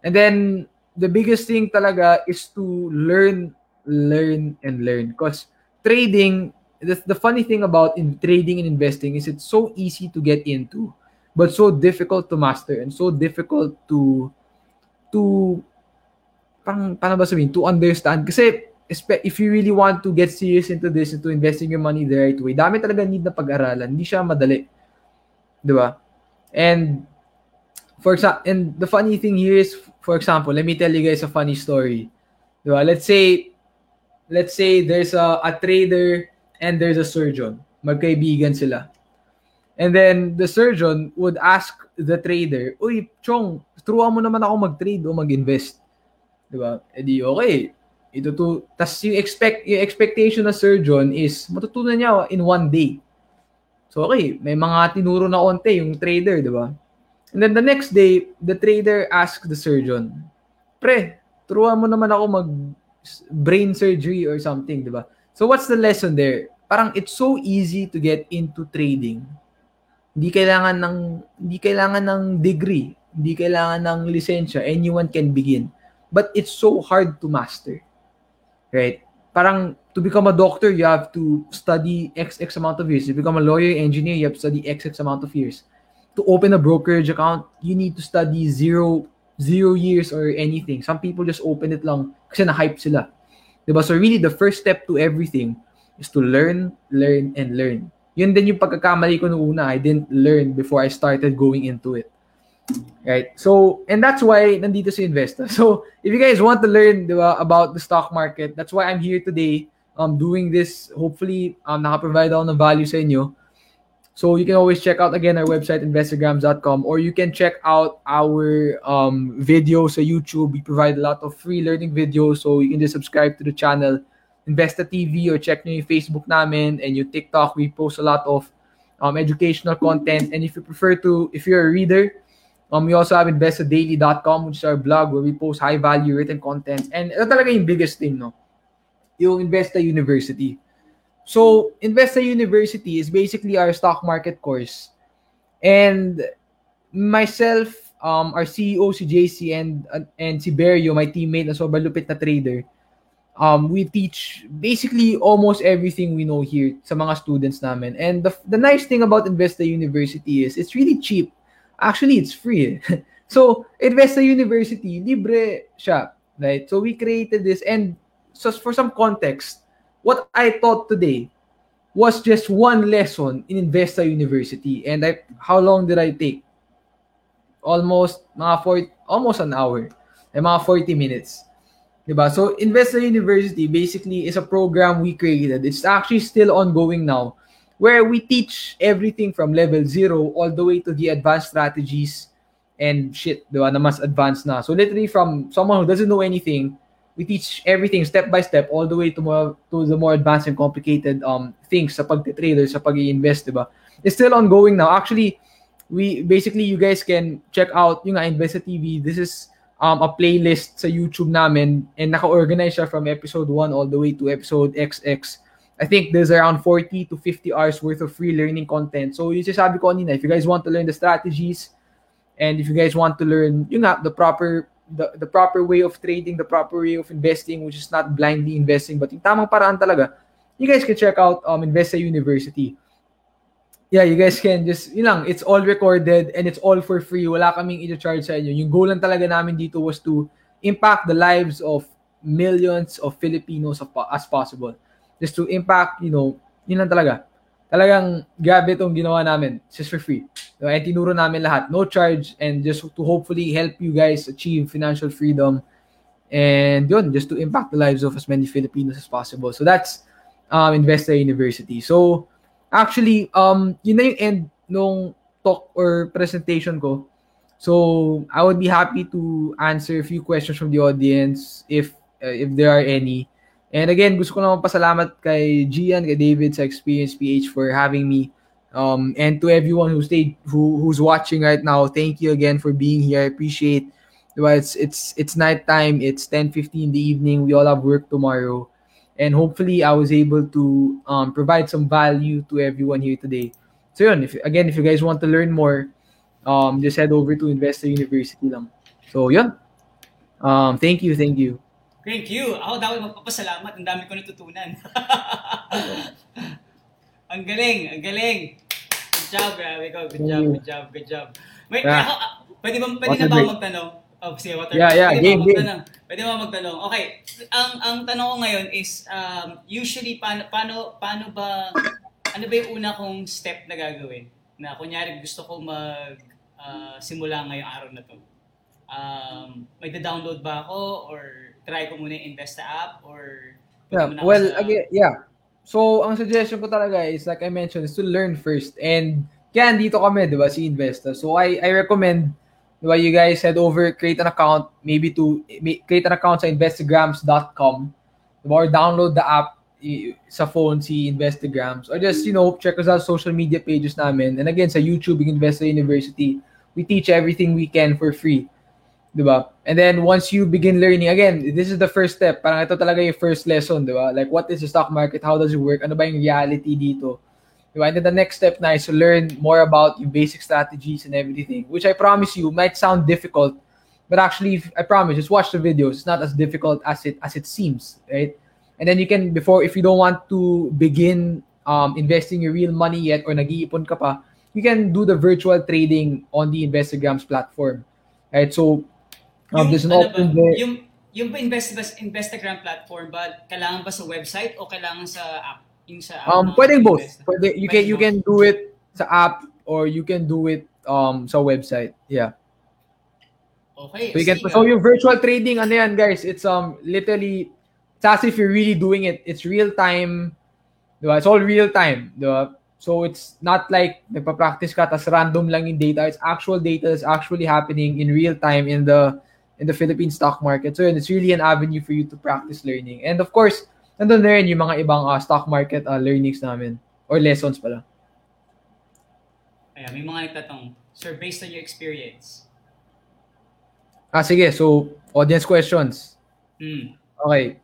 And then, the biggest thing talaga is to learn, learn, and learn. Because trading, the, the funny thing about in trading and investing is it's so easy to get into but so difficult to master and so difficult to to pang paano ba sabihin to understand kasi if you really want to get serious into this into investing your money the right way dami talaga need na pag-aralan hindi siya madali di ba and for example and the funny thing here is for example let me tell you guys a funny story di ba let's say let's say there's a, a trader and there's a surgeon magkaibigan sila And then the surgeon would ask the trader, Uy, Chong, turuan mo naman ako mag-trade o mag-invest. Di ba? E di, okay. Ito to, tas yung, expect, yung expectation ng surgeon is matutunan niya in one day. So okay, may mga tinuro na onte yung trader, di ba? And then the next day, the trader asks the surgeon, Pre, turuan mo naman ako mag brain surgery or something, di ba? So what's the lesson there? Parang it's so easy to get into trading hindi kailangan ng hindi kailangan ng degree, hindi kailangan ng lisensya. Anyone can begin. But it's so hard to master. Right? Parang to become a doctor, you have to study X X amount of years. To become a lawyer, engineer, you have to study X X amount of years. To open a brokerage account, you need to study zero zero years or anything. Some people just open it lang kasi na-hype sila. Diba? So really, the first step to everything is to learn, learn, and learn. Yun din yung pagkakamali ko noong una. I didn't learn before I started going into it. Right? So, and that's why nandito si Investa. So, if you guys want to learn diba, about the stock market, that's why I'm here today um, doing this. Hopefully, I'm um, nakaprovide ako ng value sa inyo. So, you can always check out again our website, investorgrams.com, or you can check out our um, videos on YouTube. We provide a lot of free learning videos, so you can just subscribe to the channel Investa TV or check nyo yung Facebook namin and yung TikTok. We post a lot of um, educational content. And if you prefer to, if you're a reader, um, we also have investadaily.com which is our blog where we post high value written content. And ito talaga yung biggest thing, no? Yung Investa University. So, Investa University is basically our stock market course. And myself, um, our CEO si JC and and si Berio, my teammate na sobrang lupit na trader, um, we teach basically almost everything we know here sa mga students namin. And the, the nice thing about Investa University is it's really cheap. Actually, it's free. so, Investa University, libre siya. Right? So, we created this. And so for some context, what I taught today was just one lesson in Investa University. And I, how long did I take? Almost mga 40, almost an hour. Eh, mga 40 minutes. Diba? So, Investor University basically is a program we created. It's actually still ongoing now where we teach everything from level zero all the way to the advanced strategies and shit, diba, na mas advanced na. So, literally from someone who doesn't know anything, we teach everything step by step all the way to more to the more advanced and complicated um things sa pagte-trader, sa pag-invest, diba? It's still ongoing now. Actually, we basically you guys can check out yung Investa TV. This is um, a playlist sa YouTube namin and naka-organize siya from episode 1 all the way to episode XX. I think there's around 40 to 50 hours worth of free learning content. So yung sabi ko kanina, if you guys want to learn the strategies and if you guys want to learn yung nga, the proper the, the proper way of trading, the proper way of investing, which is not blindly investing, but yung tamang paraan talaga, you guys can check out um, Investa University yeah, you guys can just, yun lang, it's all recorded and it's all for free. Wala kaming i-charge sa inyo. Yung goal lang talaga namin dito was to impact the lives of millions of Filipinos as possible. Just to impact, you know, yun lang talaga. Talagang grabe itong ginawa namin. It's just for free. Diba? And tinuro namin lahat. No charge and just to hopefully help you guys achieve financial freedom. And yun, just to impact the lives of as many Filipinos as possible. So that's um, Investor University. So, Actually, um, yun na yung end nung talk or presentation ko. So I would be happy to answer a few questions from the audience if uh, if there are any. And again, gusto ko naman pasalamat kay Gian, kay David sa Experience PH for having me. Um, and to everyone who stayed, who who's watching right now, thank you again for being here. I appreciate. Diba, it's it's it's night time. It's 10:50 in the evening. We all have work tomorrow, and hopefully, I was able to um, provide some value to everyone here today. So yun, if again, if you guys want to learn more, um, just head over to Investor University lang. So yun. Um, thank you, thank you. Thank you. Ako dapat magpapasalamat. Ang dami ko natutunan. ang galing, ang galing. Good job, grabe ko. Good job, good job, good job. Wait, Yeah. ako, ah, pwede ba, pwede Water na ba break. ako magtanong? Oh, sige, water Yeah, yeah, pwede game, ba game. magtanong? Pwede ba magtanong? Okay, ang ang tanong ko ngayon is, um, usually, paano, paano, paano ba, ano ba yung una kong step na gagawin? Na kunyari gusto ko mag ah, simula ngayong araw na to. Um, may download ba ako or try ko muna yung Investa app or Yeah, punta muna ako well, sa- again, yeah. So, ang suggestion ko talaga is, like I mentioned, is to learn first. And kaya dito kami, di ba, si Investa. So, I, I recommend, di ba, you guys head over, create an account, maybe to, create an account sa di ba, or download the app sa phone, si Investagrams. Or just, you know, check us out social media pages namin. And again, sa YouTube, Investa University, we teach everything we can for free. Di ba? And then once you begin learning, again, this is the first step. Parang ito talaga yung first lesson, di ba? Like, what is the stock market? How does it work? Ano ba yung reality dito? Di ba? And then the next step na is to learn more about yung basic strategies and everything, which I promise you might sound difficult, but actually, I promise, just watch the videos. It's not as difficult as it as it seems, right? And then you can, before, if you don't want to begin um, investing your real money yet or nag-iipon ka pa, you can do the virtual trading on the Investagrams platform. Right? So, um, there's an ano option ba, there. Yung, yung ba Invest, Investagram platform ba, kailangan ba sa website o kailangan sa app? Yung sa app Um, ng pwedeng both. Pwede, you can you both. can do it sa app or you can do it um sa website. Yeah. Okay. So you can sige so yung virtual trading ano yan guys, it's um literally it's as if you're really doing it. It's real time. Diba? It's all real time, diba? So it's not like nagpa-practice ka tas random lang yung data. It's actual data that's actually happening in real time in the in the Philippine stock market. So yun, it's really an avenue for you to practice learning. And of course, nandun na rin yung mga ibang uh, stock market uh, learnings namin or lessons pala. Ayan, may mga nagtatanong. Sir, based on your experience. Ah, sige. So, audience questions. Hmm. Okay.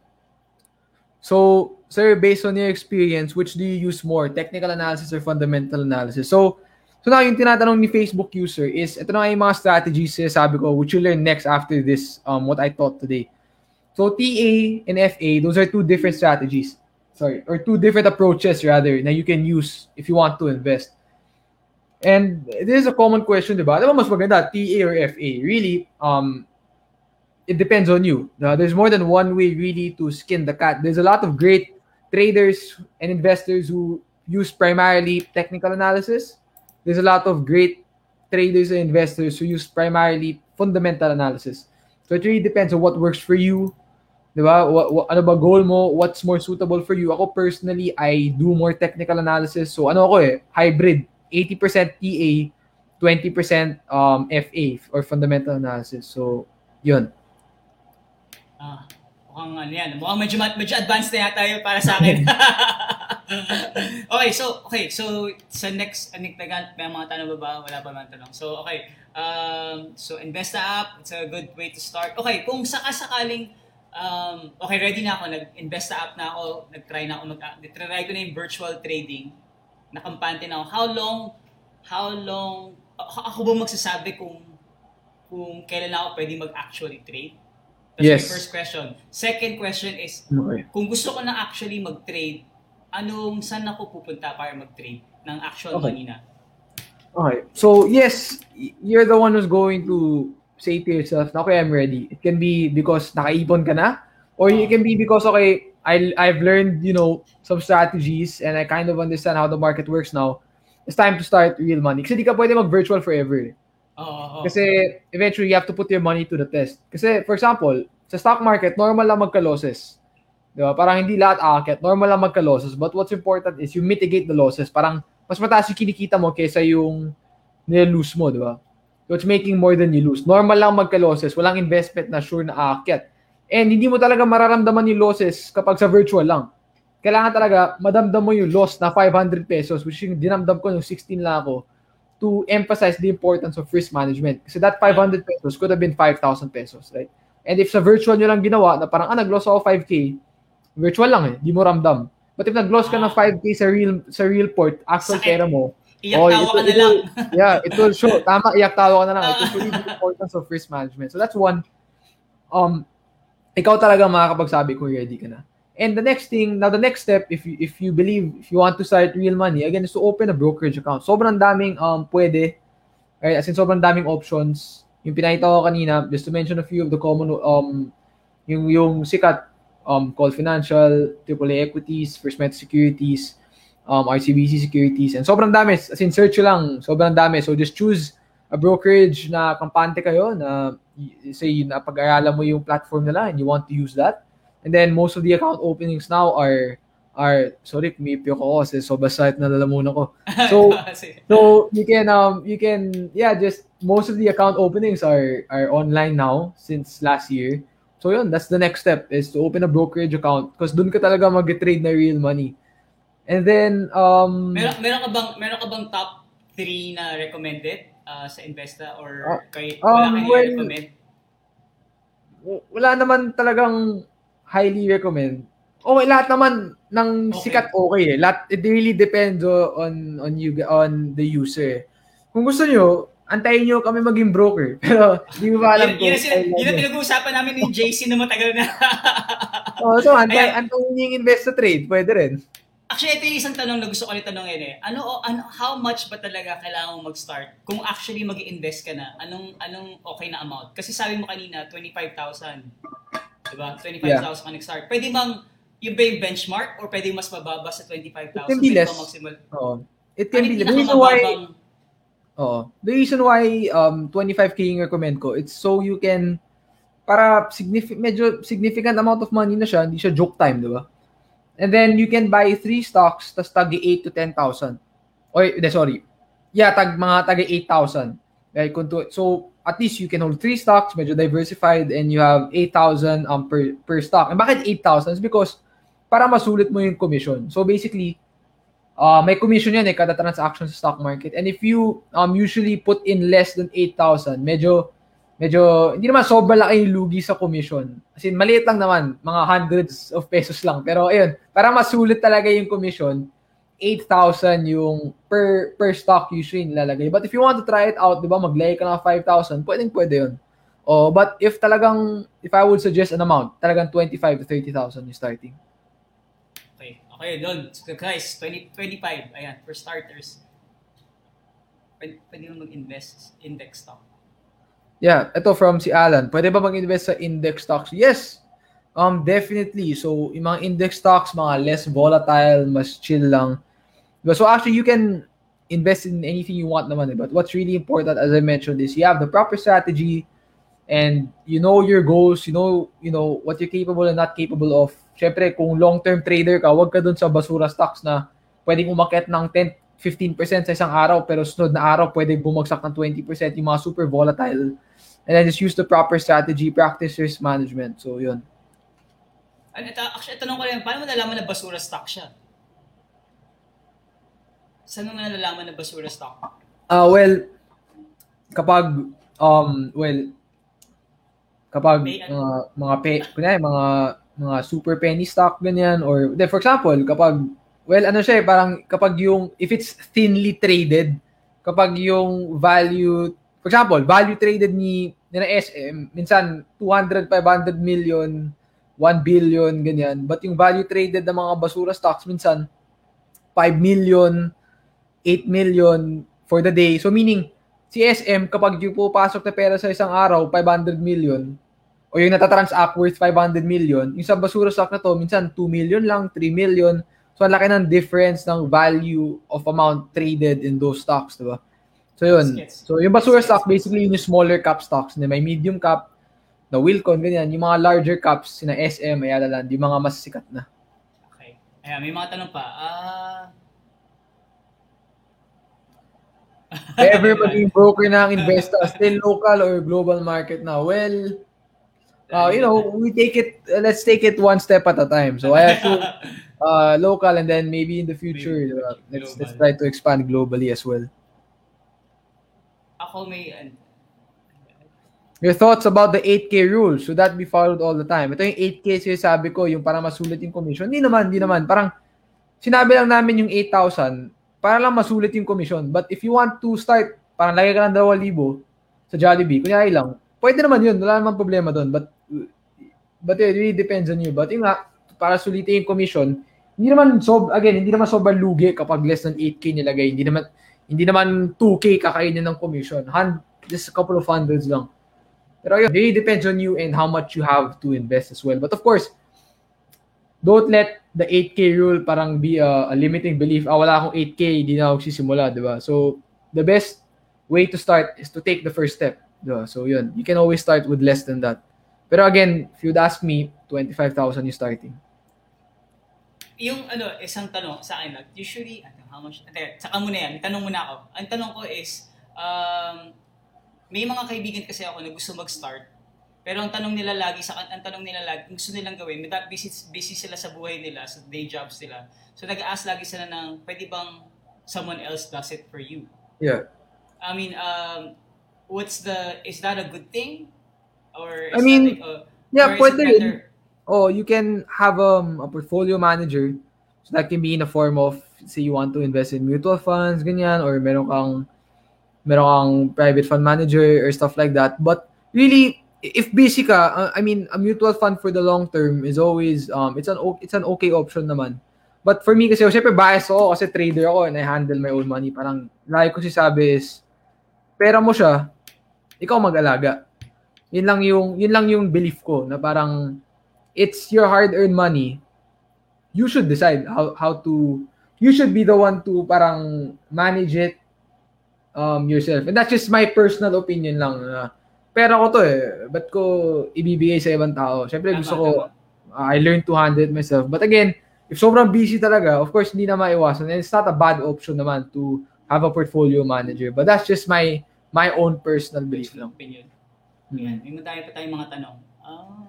So, sir, based on your experience, which do you use more, technical analysis or fundamental analysis? So, so now yung tinatanong ni Facebook user is, ito na yung mga strategies sabi ko, which you learn next after this, um, what I taught today. So, TA and FA, those are two different strategies. Sorry, or two different approaches rather that you can use if you want to invest. And this is a common question, di ba? Ano ba mas maganda, TA or FA? Really, um, it depends on you. Now, there's more than one way really to skin the cat. There's a lot of great traders and investors who use primarily technical analysis. There's a lot of great traders and investors who use primarily fundamental analysis. So it really depends on what works for you. Diba? What, what, ano ba goal mo? What's more suitable for you? Ako personally, I do more technical analysis. So ano ako eh, hybrid. 80% TA, 20% um, FA or fundamental analysis. So, yun. Ah, mukhang ano yan. Mukhang medyo, medyo advanced na yata yun para sa akin. okay, so, okay, so, sa next, anik na may mga tanong ba ba? Wala pa mga tanong. So, okay. Um, so, Investa app, it's a good way to start. Okay, kung sakasakaling, um, okay, ready na ako. Nag-Investa app na ako. Nag-try na ako. Mag, try ko na yung virtual trading. Nakampante na ako. How long, how long, ako ba magsasabi kung kung kailan ako pwede mag-actually trade? That's Yes. my first question. Second question is, Okay. kung gusto ko na actually mag-trade, anong, saan ako pupunta para mag-trade ng actual Okay. money na? Okay. So, yes, you're the one who's going to say to yourself, okay, I'm ready. It can be because nakaipon ka na, or it can be because, okay, I, I've learned, you know, some strategies and I kind of understand how the market works now. It's time to start real money. Kasi di ka pwede mag-virtual forever. oo. Kasi eventually you have to put your money to the test. Kasi for example, sa stock market, normal lang magka-losses. Di ba? Parang hindi lahat aakyat. Normal lang magka-losses. But what's important is you mitigate the losses. Parang mas mataas yung kinikita mo kaysa yung nilose mo, di ba? So it's making more than you lose. Normal lang magka-losses. Walang investment na sure na aakyat. And hindi mo talaga mararamdaman yung losses kapag sa virtual lang. Kailangan talaga madamdam mo yung loss na 500 pesos which yung dinamdam ko nung 16 lang ako to emphasize the importance of risk management. Kasi that 500 pesos could have been 5,000 pesos, right? And if sa virtual nyo lang ginawa na parang, ah, nag-loss ako 5K, virtual lang eh, di mo ramdam. But if nag-loss ka ng 5K sa real sa real port, actual Sakit. pera mo, Iyak Oh, tawa ito- ka na lang. yeah, it will show. Tama, iyak tawa ka na lang. It will show you the importance of risk management. So that's one. Um, ikaw talaga makakapagsabi kung ready ka na. And the next thing, now the next step, if you, if you believe, if you want to start real money, again, is to open a brokerage account. Sobrang daming um, pwede. Right? As in, sobrang daming options. Yung pinakita ko kanina, just to mention a few of the common, um, yung, yung sikat, um, called financial, AAA equities, First Meta Securities, um, RCBC Securities, and sobrang dami. As in, search lang. Sobrang dami. So, just choose a brokerage na kampante kayo na say na pag-aralan mo yung platform nila and you want to use that. And then most of the account openings now are are sorry, kumipyo ko kasi so basta nalalamunan ko. So so you can um you can yeah just most of the account openings are are online now since last year. So yun, that's the next step is to open a brokerage account because doon ka talaga mag-trade na real money. And then um meron, meron ka bang meron ka bang top 3 na recommended uh, sa Investa or Ah, kay um, wala kang well, recommend? wala naman talagang highly recommend. Okay, lahat naman ng Okay. sikat okay eh. Lahat, it really depends on on you on the user. Kung gusto nyo, antayin nyo kami maging broker. Pero hindi mo ba alam Yun, yun, ang yun pinag-uusapan namin ni JC na matagal na. Oh, so antay, antayin nyo yung invest sa trade. Pwede rin. Actually, ito yung isang tanong na gusto ko rin tanongin eh. Ano, ano, how much ba talaga kailangan mo mag-start? Kung actually mag invest ka na, anong anong okay na amount? Kasi sabi mo kanina, 25,000. Diba? 25,000 ka nag-start. Pwede bang, yung ba yung benchmark or pwede mas mababa sa 25,000? It can be less. Oo. It can Ano be. yung reason why, pinakamababang- Oo. The reason why um 25k yung recommend ko, it's so you can para significant medyo significant amount of money na siya, hindi siya joke time, di ba? And then you can buy three stocks tas tag 8 to 10,000. Or hindi, sorry. Yeah, tag mga tag 8,000. Right? So at least you can hold three stocks, medyo diversified and you have 8,000 um per per stock. And bakit 8,000? It's because para masulit mo yung commission. So basically, uh, may commission yan eh, kada transaction sa stock market. And if you um, usually put in less than 8,000, medyo, medyo, hindi naman sobrang laki yung lugi sa commission. As in, maliit lang naman, mga hundreds of pesos lang. Pero ayun, para masulit talaga yung commission, 8,000 yung per per stock usually nilalagay. But if you want to try it out, di ba, maglay ka ng 5,000, pwedeng pwede yun. Oh, but if talagang, if I would suggest an amount, talagang 25 to 30,000 yung starting. Okay, doon. Guys, 20, 25, ayan, for starters. Pwede, pwede mo mag-invest index stock. Yeah, ito from si Alan. Pwede ba mag-invest sa index stocks? Yes. Um definitely. So, yung mga index stocks, mga less volatile, mas chill lang. Diba? So actually you can invest in anything you want naman eh. But what's really important as I mentioned is you have the proper strategy and you know your goals, you know, you know what you're capable and not capable of. Syempre, kung long-term trader ka, wag ka dun sa basura stocks na pwedeng umakyat ng 10 15% sa isang araw pero sunod na araw pwede bumagsak ng 20% yung mga super volatile and then just use the proper strategy, practice risk management. So, yun. Ano, ito, actually, tanong ko lang, paano mo nalaman na basura stock siya? Saan mo nga nalalaman na basura stock? Ah, well, kapag, um, well, kapag May- mga, mga, pe, kunyari, mga, mga super penny stock, ganyan, or, de, for example, kapag, well, ano siya, eh, parang, kapag yung, if it's thinly traded, kapag yung value, for example, value traded ni, ni na SM, minsan, 200, 500 million, 1 billion, ganyan, but yung value traded ng mga basura stocks, minsan, 5 million, 8 million for the day. So meaning, si SM, kapag yung pupasok na pera sa isang araw, 500 million, o yung natatransact worth 500 million, yung sa basura stock na to, minsan 2 million lang, 3 million. So ang laki ng difference ng value of amount traded in those stocks, di ba? So yun. So yung basura stock, basically yun yung smaller cap stocks. Na may medium cap, na Wilcon, ganyan. Yung mga larger caps, sina SM, Ayala Land, yung mga mas sikat na. Okay. Ayan, may mga tanong pa. Ah... Ever maging broker na ang investa, still local or global market na? Well, uh, you know, we take it, uh, let's take it one step at a time. So I assume uh, local and then maybe in the future, uh, let's, let's try to expand globally as well. Ako may, ano, Your thoughts about the 8K rule, should that be followed all the time? Ito yung 8K sabi ko, yung para masulit yung commission. Hindi naman, hindi naman. Parang sinabi lang namin yung 8,000 para lang masulit yung commission. But if you want to start, parang lagay ka ng 2,000 sa Jollibee, kunyari lang, pwede naman yun. Wala naman problema doon. But, but it really depends on you. But yung nga, para sulitin yung commission, hindi naman, sob, again, hindi naman sobrang lugi kapag less than 8K nilagay. Hindi naman, hindi naman 2K kakainin ng commission. Hand, just a couple of hundreds lang. Pero yun, really depends on you and how much you have to invest as well. But of course, don't let the 8K rule parang be a, a limiting belief. Ah, wala akong 8K, hindi na ako sisimula, di ba? So, the best way to start is to take the first step. Di ba? So, yun. You can always start with less than that. Pero again, if you'd ask me, 25,000 yung starting. yung ano, isang tanong sa akin, like, usually, ano, how much, ate, saka muna yan, tanong muna ako. Ang tanong ko is, um, may mga kaibigan kasi ako na gusto mag-start, pero ang tanong nila lagi, sa ang tanong nila lagi, gusto nilang gawin, busy, busy sila sa buhay nila, sa day jobs nila. So nag-ask lagi sila ng, pwede bang someone else does it for you? Yeah. I mean, um, what's the, is that a good thing? Or is I mean, like, uh, Yeah, pwede rin. Oh, you can have um, a portfolio manager. So that can be in the form of, say you want to invest in mutual funds, ganyan, or meron kang, meron kang private fund manager or stuff like that. But really, if busy ka, uh, I mean, a mutual fund for the long term is always, um, it's an, it's an okay option naman. But for me kasi, syempre bias ako kasi trader ako and I handle my own money. Parang, lagi ko sabi is, pera mo siya, ikaw mag-alaga. Yun lang yung, yun lang yung belief ko na parang, it's your hard-earned money. You should decide how how to you should be the one to parang manage it um yourself. And that's just my personal opinion lang na pera ko to eh. Ba't ko ibibigay sa ibang tao? Siyempre gusto ko uh, I learned to handle it myself. But again, if sobrang busy talaga, of course hindi na maiwasan. And it's not a bad option naman to have a portfolio manager. But that's just my my own personal belief lang. opinion. Pa tayong mga tanong. Ah.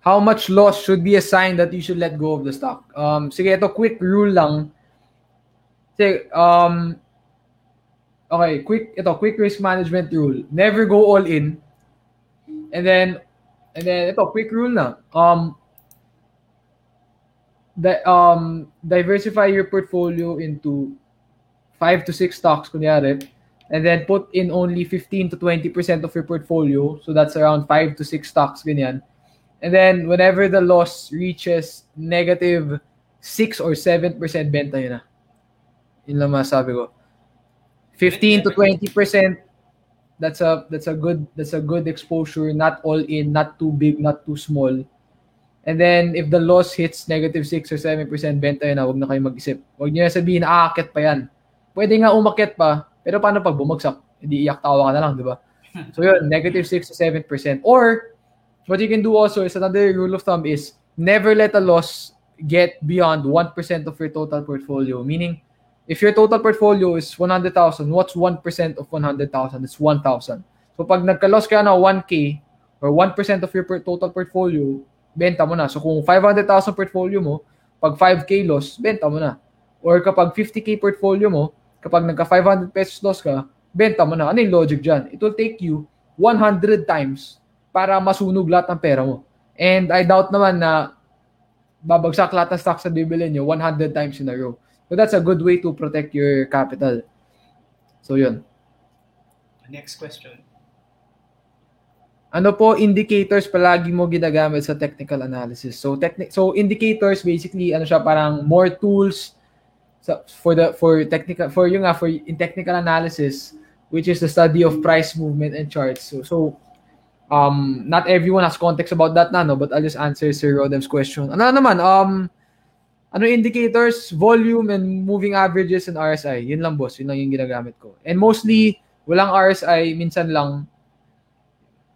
How much loss should be a sign that you should let go of the stock? Um, sige, ito quick rule lang. Sige, um, okay, quick, ito, quick risk management rule. Never go all in. And then, and then, ito, quick rule na. Um, the, um, diversify your portfolio into five to six stocks, kunyari, and then put in only 15 to 20% of your portfolio. So that's around five to six stocks, ganyan. And then whenever the loss reaches negative 6 or 7% benta yun na. Yun lang masabi ko. 15 to 20% that's a that's a good that's a good exposure, not all in, not too big, not too small. And then if the loss hits negative 6 or 7% benta yun na, wag na kayo mag-isip. Wag niyo na sabihin aakit pa yan. Pwede nga umakyat pa, pero paano pag bumagsak? Hindi iyak tawa ka na lang, di ba? So yun, negative 6 to 7%. Or what you can do also is another rule of thumb is never let a loss get beyond 1% of your total portfolio. Meaning, if your total portfolio is 100,000, what's 1% of 100,000? It's 1,000. So pag nagka-loss ka na 1K or 1% of your total portfolio, benta mo na. So kung 500,000 portfolio mo, pag 5K loss, benta mo na. Or kapag 50K portfolio mo, kapag nagka 500 pesos loss ka, benta mo na. Ano yung logic dyan? It will take you 100 times para masunog lahat ng pera mo. And I doubt naman na babagsak lahat ng stocks na bibili nyo 100 times in a row. So that's a good way to protect your capital. So yun. Next question. Ano po indicators palagi mo ginagamit sa technical analysis? So techni- so indicators basically ano siya parang more tools sa for the for technical for yung nga for in technical analysis which is the study of price movement and charts. So so um not everyone has context about that na no but I'll just answer Sir Rodem's question. Ano naman um ano indicators, volume and moving averages and RSI. Yun lang boss, yun lang yung ginagamit ko. And mostly walang RSI, minsan lang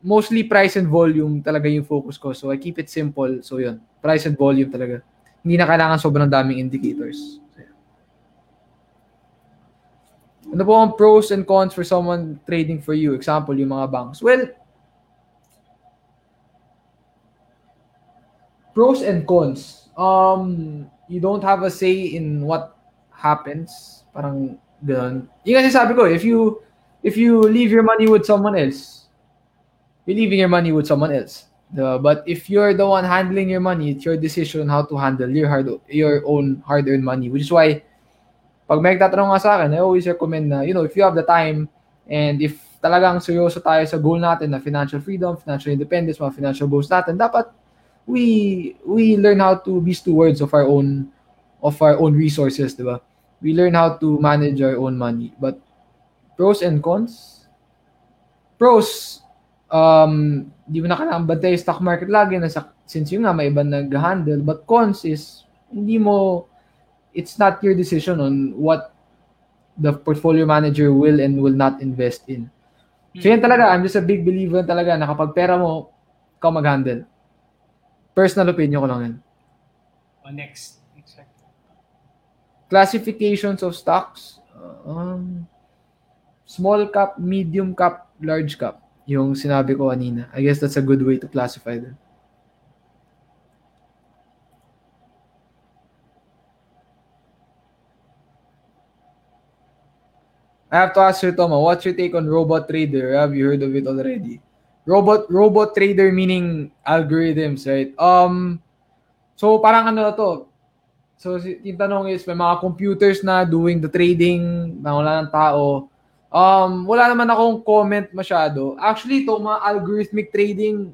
mostly price and volume talaga yung focus ko. So I keep it simple. So yun, price and volume talaga. Hindi na kailangan sobrang daming indicators. Ano po ang pros and cons for someone trading for you? Example, yung mga banks. Well, pros and cons. Um, you don't have a say in what happens. Parang ganun. Yung kasi sabi ko, if you if you leave your money with someone else, you're leaving your money with someone else. But if you're the one handling your money, it's your decision how to handle your hard your own hard-earned money. Which is why, pag may nagtatanong nga sa akin, I always recommend na, you know, if you have the time and if talagang seryoso tayo sa goal natin na financial freedom, financial independence, mga financial goals natin, dapat we we learn how to be stewards of our own of our own resources, di ba? We learn how to manage our own money. But pros and cons? Pros, um, di mo na kailangan bantay stock market lagi nasa, since yun nga may ibang nag-handle. But cons is, hindi mo, it's not your decision on what the portfolio manager will and will not invest in. So yan talaga, I'm just a big believer talaga na kapag pera mo, ikaw mag-handle. Personal opinion ko lang yan. Oh, next. one. Classifications of stocks. Um, small cap, medium cap, large cap. Yung sinabi ko kanina. I guess that's a good way to classify them. I have to ask you, Toma, what's your take on robot trader? Have you heard of it already? Robot robot trader meaning algorithms, right? Um so parang ano na to. So yung tanong is may mga computers na doing the trading na wala ng tao. Um wala naman akong comment masyado. Actually, to mga algorithmic trading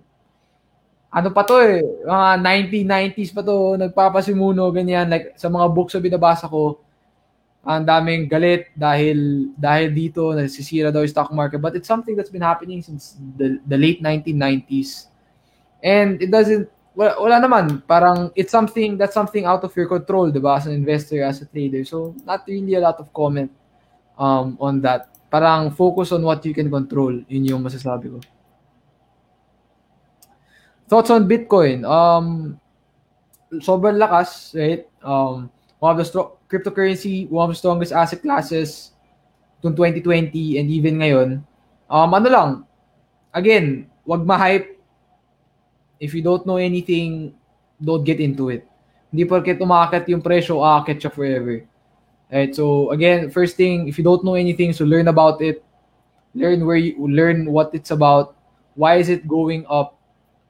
ano pa to eh, mga 1990s pa to, nagpapasimuno, ganyan. Like, sa mga books na binabasa ko, ang daming galit dahil dahil dito nasisira daw yung stock market. But it's something that's been happening since the, the late 1990s and it doesn't wala, wala naman. Parang it's something that's something out of your control diba as an investor as a trader. So not really a lot of comment um on that. Parang focus on what you can control. Yun yung masasabi ko. Thoughts on bitcoin? Um sobrang lakas right? Um one of the stro- cryptocurrency, one of the strongest asset classes noong 2020 and even ngayon. Um, ano lang, again, wag ma-hype. If you don't know anything, don't get into it. Hindi porket umakit yung presyo, aakit siya forever. Right, so again, first thing, if you don't know anything, so learn about it. Learn where you learn what it's about. Why is it going up?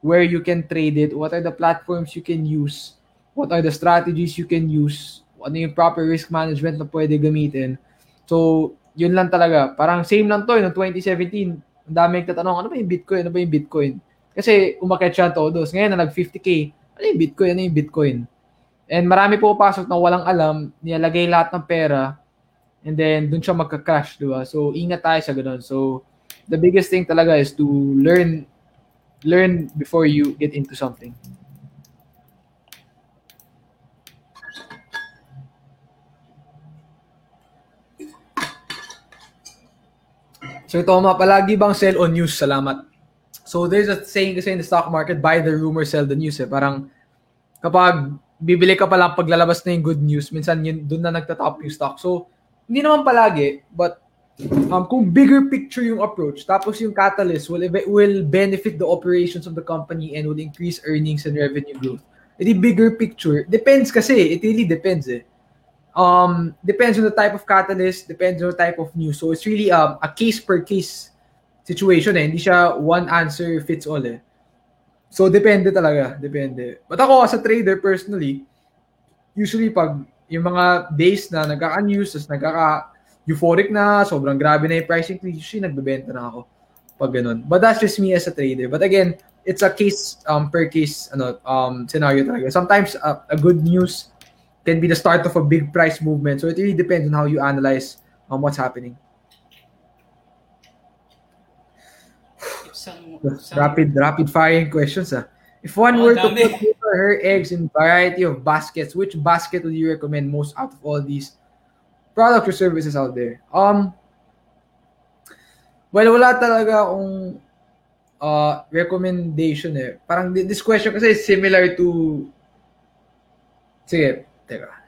Where you can trade it? What are the platforms you can use? What are the strategies you can use? Ano yung proper risk management na pwede gamitin? So, yun lang talaga. Parang same lang to, eh, no 2017. Ang dami nagtatanong, ano ba yung Bitcoin? Ano ba yung Bitcoin? Kasi umakit siya todos. Ngayon na nag 50k, ano yung Bitcoin? Ano yung Bitcoin? And marami po pasok na walang alam, nilalagay lahat ng pera, and then dun siya magka-crash, di ba? So, ingat tayo sa ganun. So, the biggest thing talaga is to learn learn before you get into something. So Toma, palagi bang sell on news? Salamat. So there's a saying kasi in the stock market, buy the rumor, sell the news. Eh. Parang kapag bibili ka pa lang paglalabas na yung good news, minsan yun, dun na nagtatop yung stock. So hindi naman palagi, but um, kung bigger picture yung approach, tapos yung catalyst will, will benefit the operations of the company and will increase earnings and revenue growth. Edi bigger picture, depends kasi, it really depends eh um depends on the type of catalyst, depends on the type of news. So it's really um, a case per case situation eh. Hindi siya one answer fits all eh. So depende talaga, depende. But ako as a trader personally, usually pag yung mga days na nagkaka-news, tapos nagkaka-euphoric na, sobrang grabe na yung price increase, usually nagbebenta na ako pag ganun. But that's just me as a trader. But again, it's a case um, per case ano um scenario talaga. Sometimes uh, a good news can be the start of a big price movement. So it really depends on how you analyze um, what's happening. Some, some, Rapid, rapid firing questions. Ah. If one Oh, were to put his or her eggs in variety of baskets, which basket would you recommend most out of all these products or services out there? Um, well, wala talaga akong uh, recommendation eh. Parang this question kasi is similar to Sige, teka.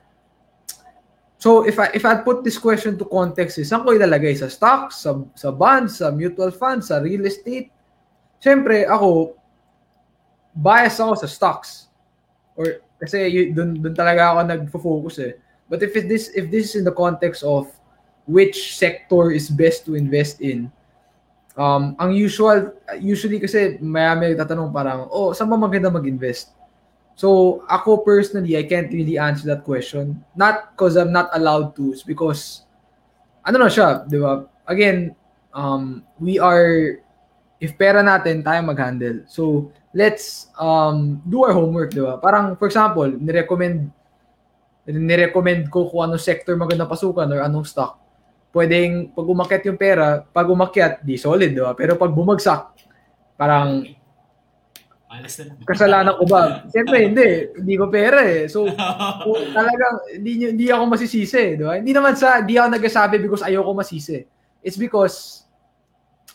So if I if I put this question to context, is saan ko ilalagay sa stocks, sa sa bonds, sa mutual funds, sa real estate? Siyempre, ako bias ako sa stocks. Or kasi y- dun, dun talaga ako nagfo-focus eh. But if it, this if this is in the context of which sector is best to invest in, um, ang usual, usually kasi may may tatanong parang, oh, saan ba maganda mag-invest? So, ako personally, I can't really answer that question. Not because I'm not allowed to, it's because, ano na siya, di ba? Again, um, we are, if pera natin, tayo mag-handle. So, let's um, do our homework, di ba? Parang, for example, nirecommend, nirecommend ko kung anong sector maganda pasukan or anong stock. Pwedeng, pag umakyat yung pera, pag umakyat, di solid, di ba? Pero pag bumagsak, parang, Malas na lang. kasalanan ko ba? Siyempre, hindi. Hindi ko pera eh. So, talagang, hindi, hindi ako masisisi. Di ba? Hindi naman sa, hindi ako nagsasabi because ayoko masisi. It's because,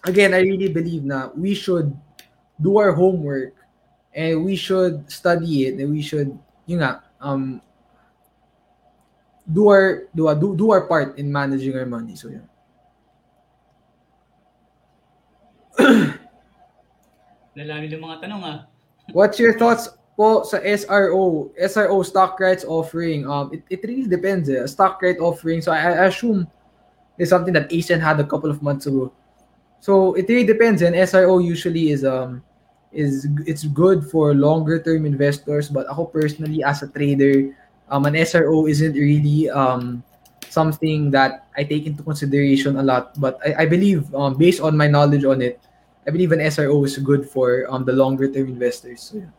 again, I really believe na we should do our homework and we should study it and we should, yun nga, um, do our, do, do, do our part in managing our money. So, yun. Lalami ng mga tanong ah. What's your thoughts po sa SRO, SRO stock rights offering? Um, it, it really depends. Eh. Stock right offering, so I, I assume it's something that Asian had a couple of months ago. So it really depends. And SRO usually is um is it's good for longer term investors. But ako personally, as a trader, um, an SRO isn't really um something that I take into consideration a lot. But I, I believe um based on my knowledge on it, I believe an SRO is good for um the longer term investors. So, yeah.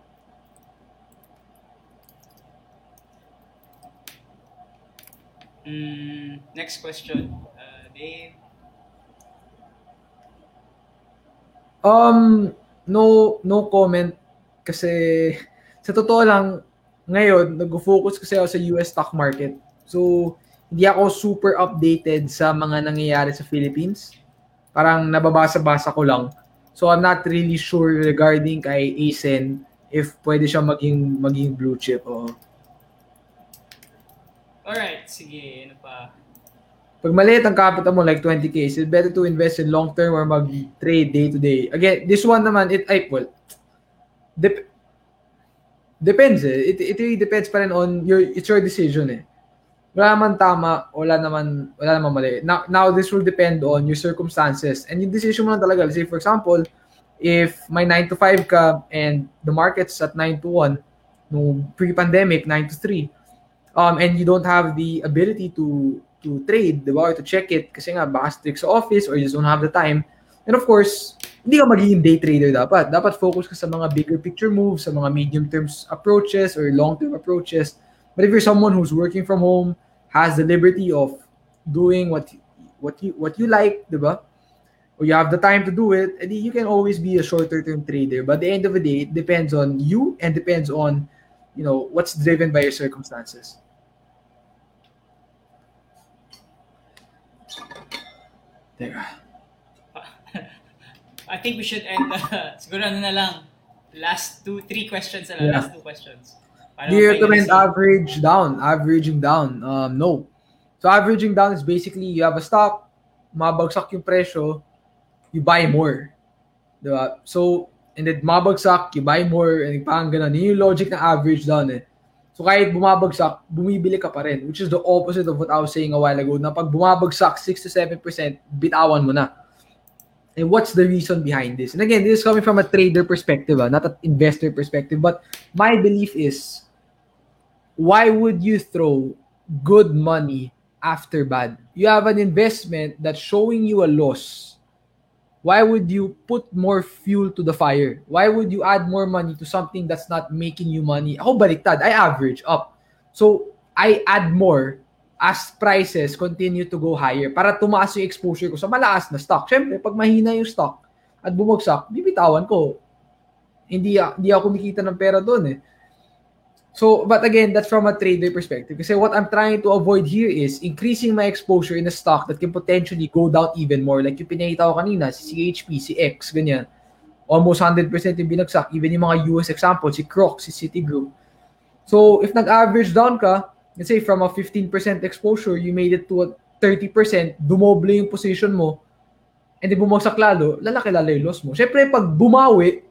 Mm, next question. Uh, Dave. Um no no comment kasi sa totoo lang ngayon nag-focus kasi ako sa US stock market. So hindi ako super updated sa mga nangyayari sa Philippines. Parang nababasa-basa ko lang. So I'm not really sure regarding kay ASEN if pwede siya maging maging blue chip o Alright, sige. Ano pa? Pag maliit ang capital mo, like 20k, is it better to invest in long term or mag-trade day to day? Again, this one naman, it, ay, well, dep- depends eh. It, it really depends pa rin on your, it's your decision eh. Wala naman tama, wala naman, wala naman mali. Now, now, this will depend on your circumstances. And yung decision mo lang talaga. Say, for example, if may 9 to 5 ka and the market's at 9 to 1, no pre-pandemic, 9 to 3, um, and you don't have the ability to to trade, ba? Or to check it kasi nga baka strict sa office or you just don't have the time. And of course, hindi ka magiging day trader dapat. Dapat focus ka sa mga bigger picture moves, sa mga medium term approaches or long term approaches. But if you're someone who's working from home, has the liberty of doing what what you what you like, di ba? Or you have the time to do it, edi you can always be a shorter term trader. But at the end of the day, it depends on you and depends on you know what's driven by your circumstances. Teka. I think we should end. Uh, siguro ano na lang. Last two, three questions na. Yeah. Last two questions. Do you recommend average down? Averaging down? Um, no. So averaging down is basically you have a stock, mabagsak yung presyo, you buy more. Diba? So, and then mabagsak, you buy more, and parang ganun. Yun yung logic ng average down eh. So kahit bumabagsak, bumibili ka pa rin, which is the opposite of what I was saying a while ago, na pag bumabagsak 6 to 7%, bitawan mo na. And what's the reason behind this? And again, this is coming from a trader perspective, ah, not an investor perspective. But my belief is, why would you throw good money after bad? You have an investment that's showing you a loss. Why would you put more fuel to the fire? Why would you add more money to something that's not making you money? Ako baliktad, I average up. So, I add more as prices continue to go higher para tumaas yung exposure ko sa malakas na stock. Siyempre, pag mahina yung stock at bumagsak, bibitawan ko. Hindi, hindi ako kumikita ng pera doon eh. So, but again, that's from a trader perspective. Kasi what I'm trying to avoid here is increasing my exposure in a stock that can potentially go down even more. Like yung pinakita ko kanina, si CHP, si X, ganyan. Almost 100% yung binagsak. Even yung mga US example, si Crocs, si Citigroup. So, if nag-average down ka, let's say from a 15% exposure, you made it to a 30%, dumoble yung position mo, and then bumagsak lalo, lalaki lalo yung loss mo. Siyempre, pag bumawi,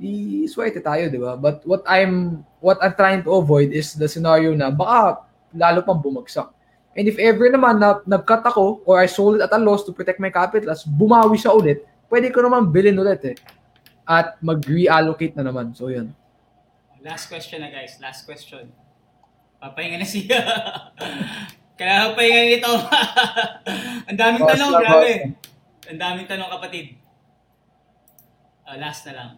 di swerte tayo, di ba? But what I'm what I'm trying to avoid is the scenario na baka lalo pang bumagsak. And if ever naman na nag-cut ako or I sold it at a loss to protect my capital, as bumawi siya ulit, pwede ko naman bilhin ulit eh. At mag-reallocate na naman. So, yun. Last question na guys, last question. Papahinga na siya. Kailangan pahinga nito. Ang daming tanong, grabe. Ang daming tanong kapatid. Ah, last na lang.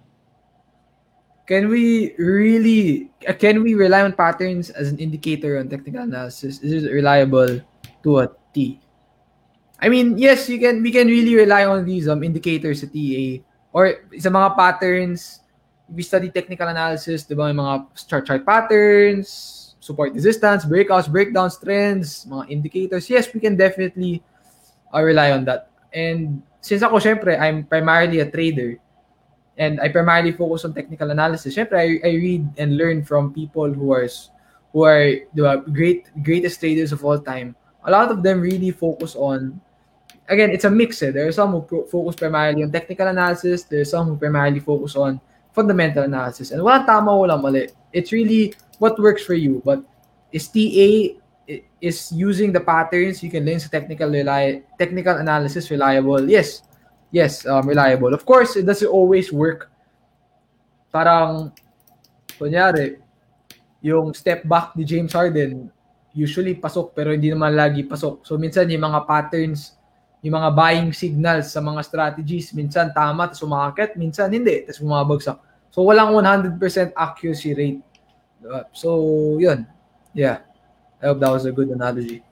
Can we really uh, can we rely on patterns as an indicator on technical analysis? Is it reliable to a T? I mean, yes, you can we can really rely on these um indicators sa TA or sa mga patterns. If we study technical analysis, ba, may mga chart chart patterns, support resistance, breakouts, breakdowns, trends, mga indicators. Yes, we can definitely uh, rely on that. And since ako, syempre, I'm primarily a trader, and I primarily focus on technical analysis. Syempre, I, I read and learn from people who are who are the great greatest traders of all time. A lot of them really focus on again, it's a mix. Eh. There are some who pro- focus primarily on technical analysis. There are some who primarily focus on fundamental analysis. And walang tama, walang mali. It's really what works for you. But is TA is using the patterns you can learn technical rely technical analysis reliable? Yes. Yes, um, reliable. Of course, it doesn't always work. Parang, kunyari, yung step back ni James Harden, usually pasok pero hindi naman lagi pasok. So minsan yung mga patterns, yung mga buying signals sa mga strategies, minsan tama, tapos umakit, minsan hindi, tapos bumabagsak. So walang 100% accuracy rate. Diba? So, yun. Yeah. I hope that was a good analogy.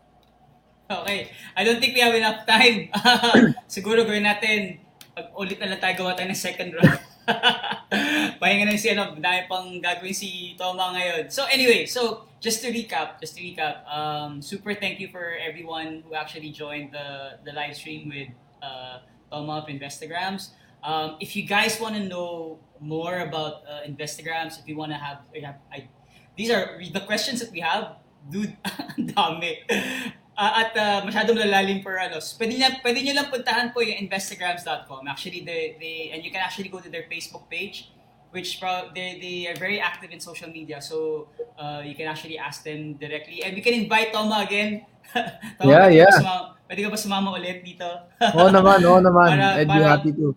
Okay. I don't think we have enough time. Siguro gawin natin, pag ulit na lang tayo gawa tayo ng second round. Pahinga na si ano, dahil pang gagawin si Toma ngayon. So anyway, so just to recap, just to recap, um, super thank you for everyone who actually joined the, the live stream with uh, Toma of Investagrams. Um, if you guys want to know more about uh, Investagrams, if you want to have, have I, these are the questions that we have. Dude, dami. Ah, at uh, masyadong lalalim for ano. So, pwede, niya, pwede nyo lang puntahan po yung investagrams.com. Actually, they, they, and you can actually go to their Facebook page, which pro, they, they are very active in social media. So, uh, you can actually ask them directly. And we can invite Toma again. Toma, Yeah, pwede yeah. Ka sumama, pwede ka ba sumama ulit dito? Oo naman, oo naman. Para- I'd be para- happy to.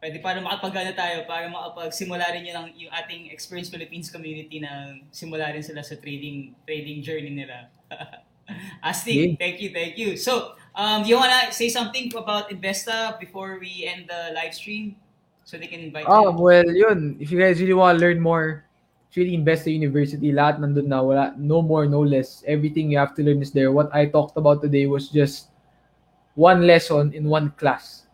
pwede para makapagana tayo, para makapagsimula rin yun ang, yung ating Experience Philippines community na simula rin sila sa trading trading journey nila. Asti, Okay. thank you, thank you. So, um, you wanna say something about Investa before we end the live stream? So they can invite Oh, you. well, yun. If you guys really want to learn more, it's really Investa University. Lahat nandun na. Wala, no more, no less. Everything you have to learn is there. What I talked about today was just one lesson in one class.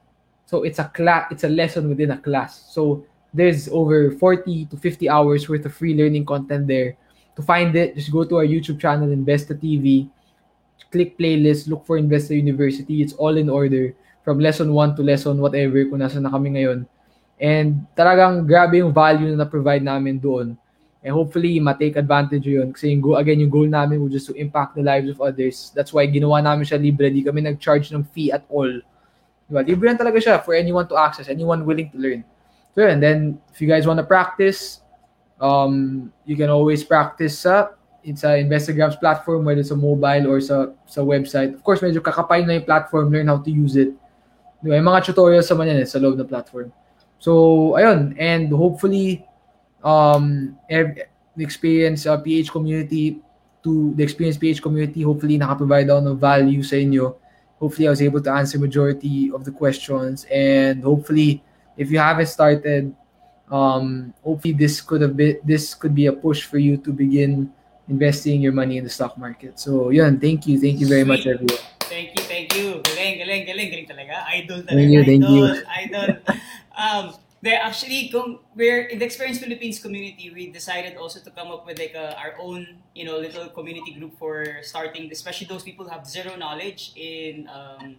So it's a class, it's a lesson within a class. So there's over 40 to 50 hours worth of free learning content there. To find it, just go to our YouTube channel, Investa TV. Click playlist, look for Investa University. It's all in order from lesson 1 to lesson whatever kung nasa na kami ngayon. And talagang grabe yung value na na-provide namin doon. And hopefully, ma-take advantage yun. Kasi yung again, yung goal namin was just to impact the lives of others. That's why ginawa namin siya libre. Di kami nag-charge ng fee at all. Diba? Libre lang talaga siya for anyone to access, anyone willing to learn. So and then if you guys want to practice, um, you can always practice sa it's a Instagram's platform, whether it's a mobile or sa sa website. Of course, medyo kakapay na yung platform, learn how to use it. Diba? May mga tutorials sa man yan eh, sa loob ng platform. So, ayun. And hopefully, um, ev- the experience uh, PH community to the experience PH community, hopefully nakaprovide ako ng value sa inyo. Hopefully, I was able to answer majority of the questions. And hopefully, if you haven't started, um, hopefully this could have been, this could be a push for you to begin investing your money in the stock market. So, yun. Thank you. Thank you very much, everyone. Thank you, thank you. Galing, galing, galing, galing talaga. Idol talaga. Thank you, thank idol, you. idol. Um, they actually, kung we're in the Experience Philippines community, we decided also to come up with like a, our own, you know, little community group for starting, especially those people who have zero knowledge in um,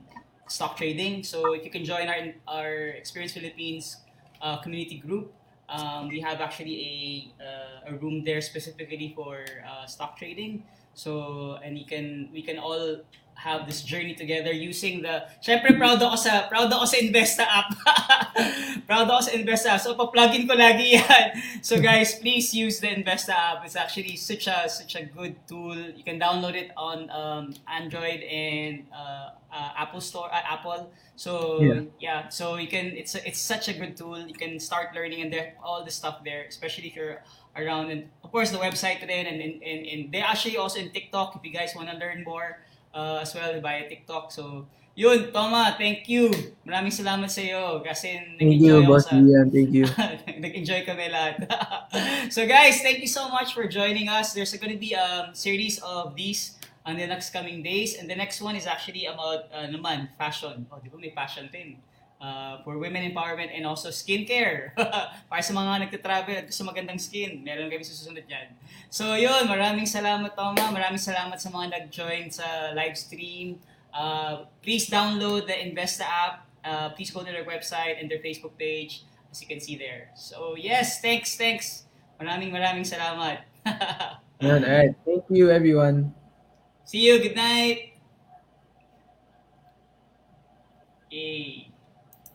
stock trading. So if you can join our our Experience Philippines uh, community group, um, we have actually a uh, a room there specifically for uh, stock trading. So, and you can, we can all have this journey together using the, syempre proud ako sa, proud ako sa Investa app. proud ako sa Investa app. So, pa-plugin ko lagi yan. So guys, please use the Investa app. It's actually such a, such a good tool. You can download it on um, Android and uh, uh, Apple Store, uh, Apple. So Yeah. yeah, so you can, it's, a, it's such a good tool. You can start learning and there, all the stuff there, especially if you're around and of course the website today and, and, and, and they actually also in TikTok if you guys want to learn more uh, as well via TikTok. So yun, Toma, thank you. Maraming salamat sa iyo kasi Thank you, nag-enjoy Boss sa Ian. Thank you. nag-enjoy kami lahat. so guys, thank you so much for joining us. There's going to be a series of these on the next coming days and the next one is actually about uh, naman fashion. Oh, di ba may fashion din? Uh, for women empowerment and also skincare. Para sa mga nagte-travel at gusto magandang skin, meron kami susunod yan. So yun, maraming salamat Toma, maraming salamat sa mga nag-join sa live stream. Uh, please download the Investa app. Uh, please go to their website and their Facebook page as you can see there. So yes, thanks, thanks. Maraming maraming salamat. Yan, alright. Thank you, everyone. See you, good night. Yay.